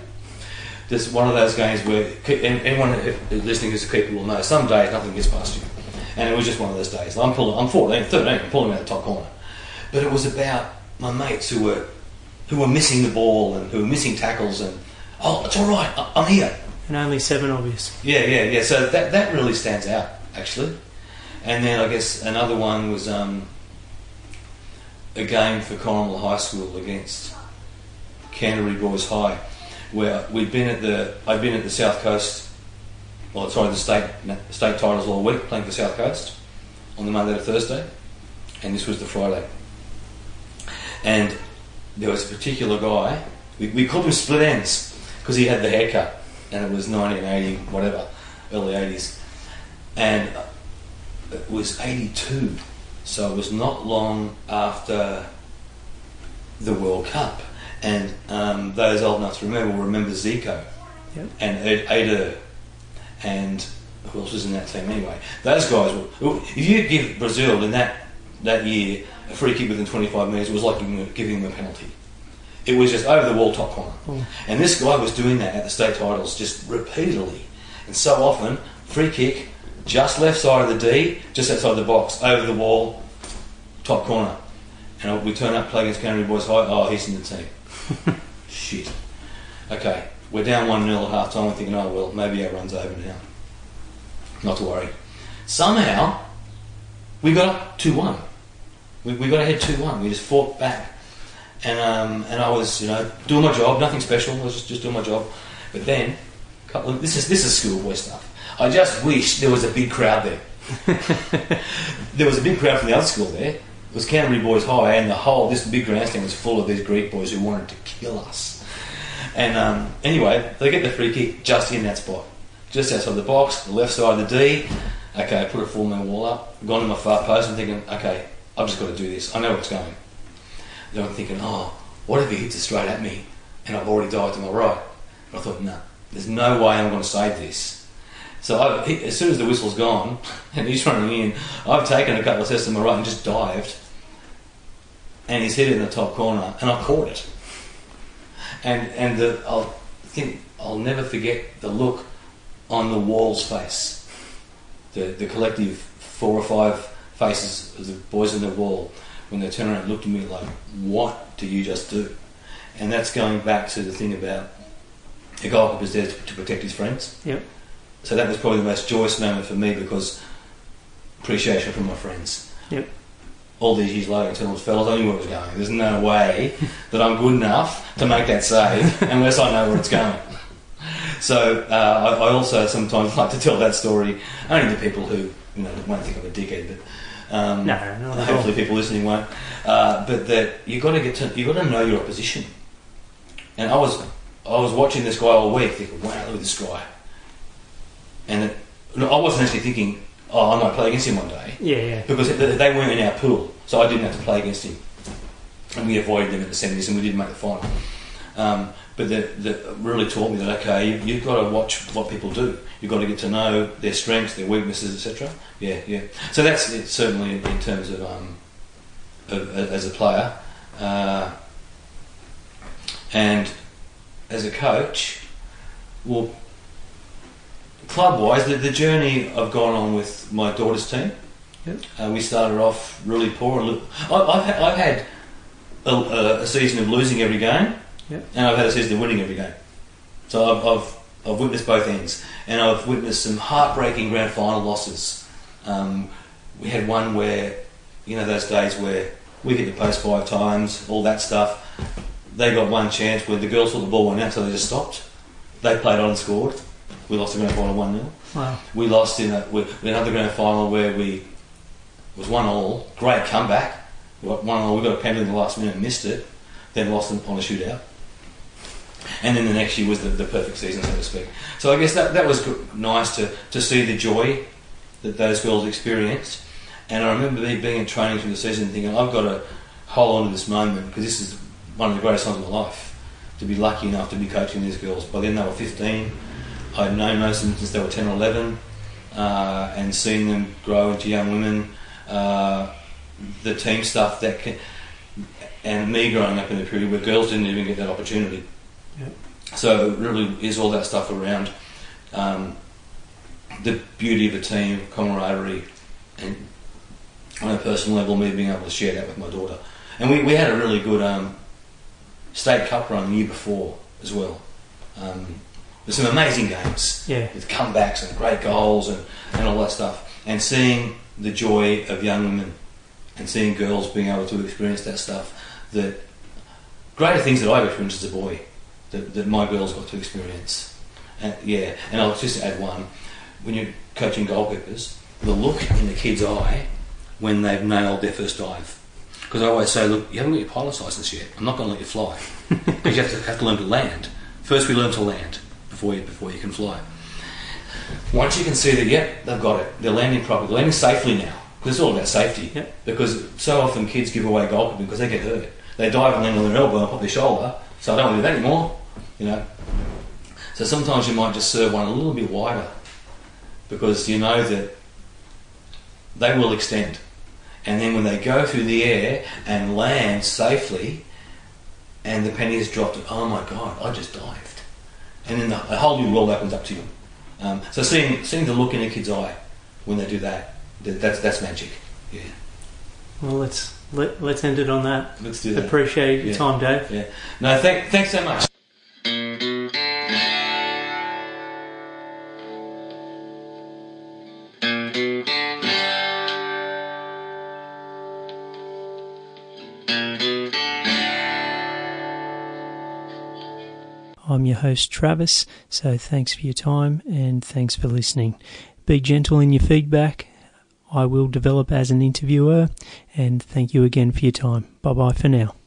this is one of those games where anyone listening who's a keeper will know some days nothing gets past you, and it was just one of those days. I'm pulling, I'm 14, 13, I'm pulling out the top corner, but it was about my mates who were who were missing the ball and who were missing tackles and oh it's all right, I'm here. And only seven obvious. Yeah, yeah, yeah. So that that really stands out actually, and then I guess another one was um, a game for Corrimal High School against Canterbury Boys High, where we'd been at the I'd been at the South Coast, well sorry the state state titles all week playing for South Coast on the Monday to Thursday, and this was the Friday, and there was a particular guy we, we called him Split Ends because he had the haircut and it was 1980 whatever early 80s and it was 82 so it was not long after the World Cup and um, those old enough to remember will remember Zico Yep. and Éder and who else was in that team anyway those guys were if you give Brazil in that that year a free kick within 25 metres it was like giving, giving them a penalty it was just over the wall top corner Oh. and this guy was doing that at the state titles just repeatedly. And so often, free kick, just left side of the D, just outside the box, over the wall, top corner. And we turn up, play against Canterbury Boys High. Oh, he's in the team. [laughs] Shit. Okay, we're down 1 0 at half time. We're thinking, oh, well, maybe our run's over now. Not to worry. Somehow, we got up 2 1. We, we got ahead 2 1. We just fought back and um, and I was you know doing my job, nothing special. I was just, just doing my job. But then, couple of, this is this is schoolboy stuff. I just wish there was a big crowd there. [laughs] there was a big crowd from the other school there. It was Canterbury Boys High, and the whole this big grandstand was full of these Greek boys who wanted to kill us. And um, anyway, they get the free kick just in that spot, just outside the box, the left side of the D. Okay, I put a four man wall up, gone to my far post, and thinking, okay, I've just got to do this. I know what's going. Then I'm thinking, oh, what if he hits it straight at me and I've already dived to my right? But I thought, no, there's no way I'm going to save this. So I've, as soon as the whistle's gone [laughs] and he's running in, I've taken a couple of steps to my right and just dived. And he's hit in the top corner and I caught it. And and the, I'll think I'll never forget the look on the wall's face. The the collective four or five faces of the boys in the wall when they turned around and looked at me like, "What do you just do?" And that's going back to the thing about a goalkeeper's there to, to protect his friends. Yep. So that was probably the most joyous moment for me because appreciation from my friends. Yep. All these years later, I tell them, fellas, I knew where it was going. There's no way [laughs] that I'm good enough to make that save [laughs] unless I know where it's going. So uh, I, I also sometimes [laughs] like to tell that story only to people who you know won't think I'm a dickhead, but um, No, not at all. hopefully people listening won't. Uh, but that you got to get to you got to know your opposition. And I was I was watching this guy all week, thinking, wow, look at this guy. And it, no, I wasn't actually thinking, oh, I might play against him one day Yeah, yeah. because they they weren't in our pool, so I didn't have to play against him. And we avoided them in the semis, and we didn't make the final. Um, but that, that really taught me that okay, you, you've got to watch what people do. You've got to get to know their strengths, their weaknesses, etc. Yeah, yeah. So that's it, certainly in, in terms of, um, of, as a player, uh, and as a coach. Well, club wise, the, the journey I've gone on with my daughter's team. Yep. Uh, we started off really poor. And I, I've, had, I've had a, a season of losing every game, Yep. and I've had a season of winning every game. So I've, I've, I've witnessed both ends, and I've witnessed some heartbreaking grand final losses. Um, we had one where, you know, those days where we hit the post five times, all that stuff. They got one chance where the girls thought the ball went out, so they just stopped. They played on and scored. We lost the grand final 1 0. Wow. We lost in, a, we, in another grand final where we was one all. Great comeback. We got one all. We got a penalty in the last minute, and missed it. Then lost them on a shootout. And then the next year was the, the perfect season, so to speak. So I guess that that was nice to, to see the joy that those girls experienced. And I remember me being in training through the season thinking, I've got to hold on to this moment because this is one of the greatest times of my life. To be lucky enough to be coaching these girls. By then they were 15. I'd known most of them since they were 10 or 11 uh, and seeing them grow into young women. Uh, the team stuff that can, and me growing up in a period where girls didn't even get that opportunity. Yep. So it really is all that stuff around um, the beauty of a team, camaraderie, and on a personal level, me being able to share that with my daughter. And we, we had a really good um, state cup run the year before as well. Um, there's some amazing games Yeah. with comebacks and great goals and, and all that stuff. And seeing the joy of young women and seeing girls being able to experience that stuff, that greater things that I've experienced as a boy, that, that my girls got to experience. And yeah, and I'll just add one. When you're coaching goalkeepers, the look in the kid's eye when they've nailed their first dive. Because I always say, look, you haven't got your pilot's license yet. I'm not going to let you fly [laughs] because you have to, have to learn to land. First, we learn to land before you before you can fly. Once you can see that, yep, they've got it. They're landing properly. They're landing safely now. Because it's all about safety. Yep. Because so often kids give away goalkeeping because they get hurt. They dive and land on their elbow and pop their shoulder. So I don't want to do that anymore. You know. So sometimes you might just serve one a little bit wider because you know that they will extend. And then when they go through the air and land safely, and the penny has dropped, oh my god, I just dived. And then the, a whole new world opens up to you. Um, so seeing, seeing the look in a kid's eye when they do that, that that's, that's magic. Yeah, Well, let's let, let's end it on that. let's do that. Appreciate your Yeah. time, Dave. Yeah. No, thank, thanks so much. I'm your host, Travis. So thanks for your time and thanks for listening. Be gentle in your feedback. I will develop as an interviewer. And thank you again for your time. Bye bye for now.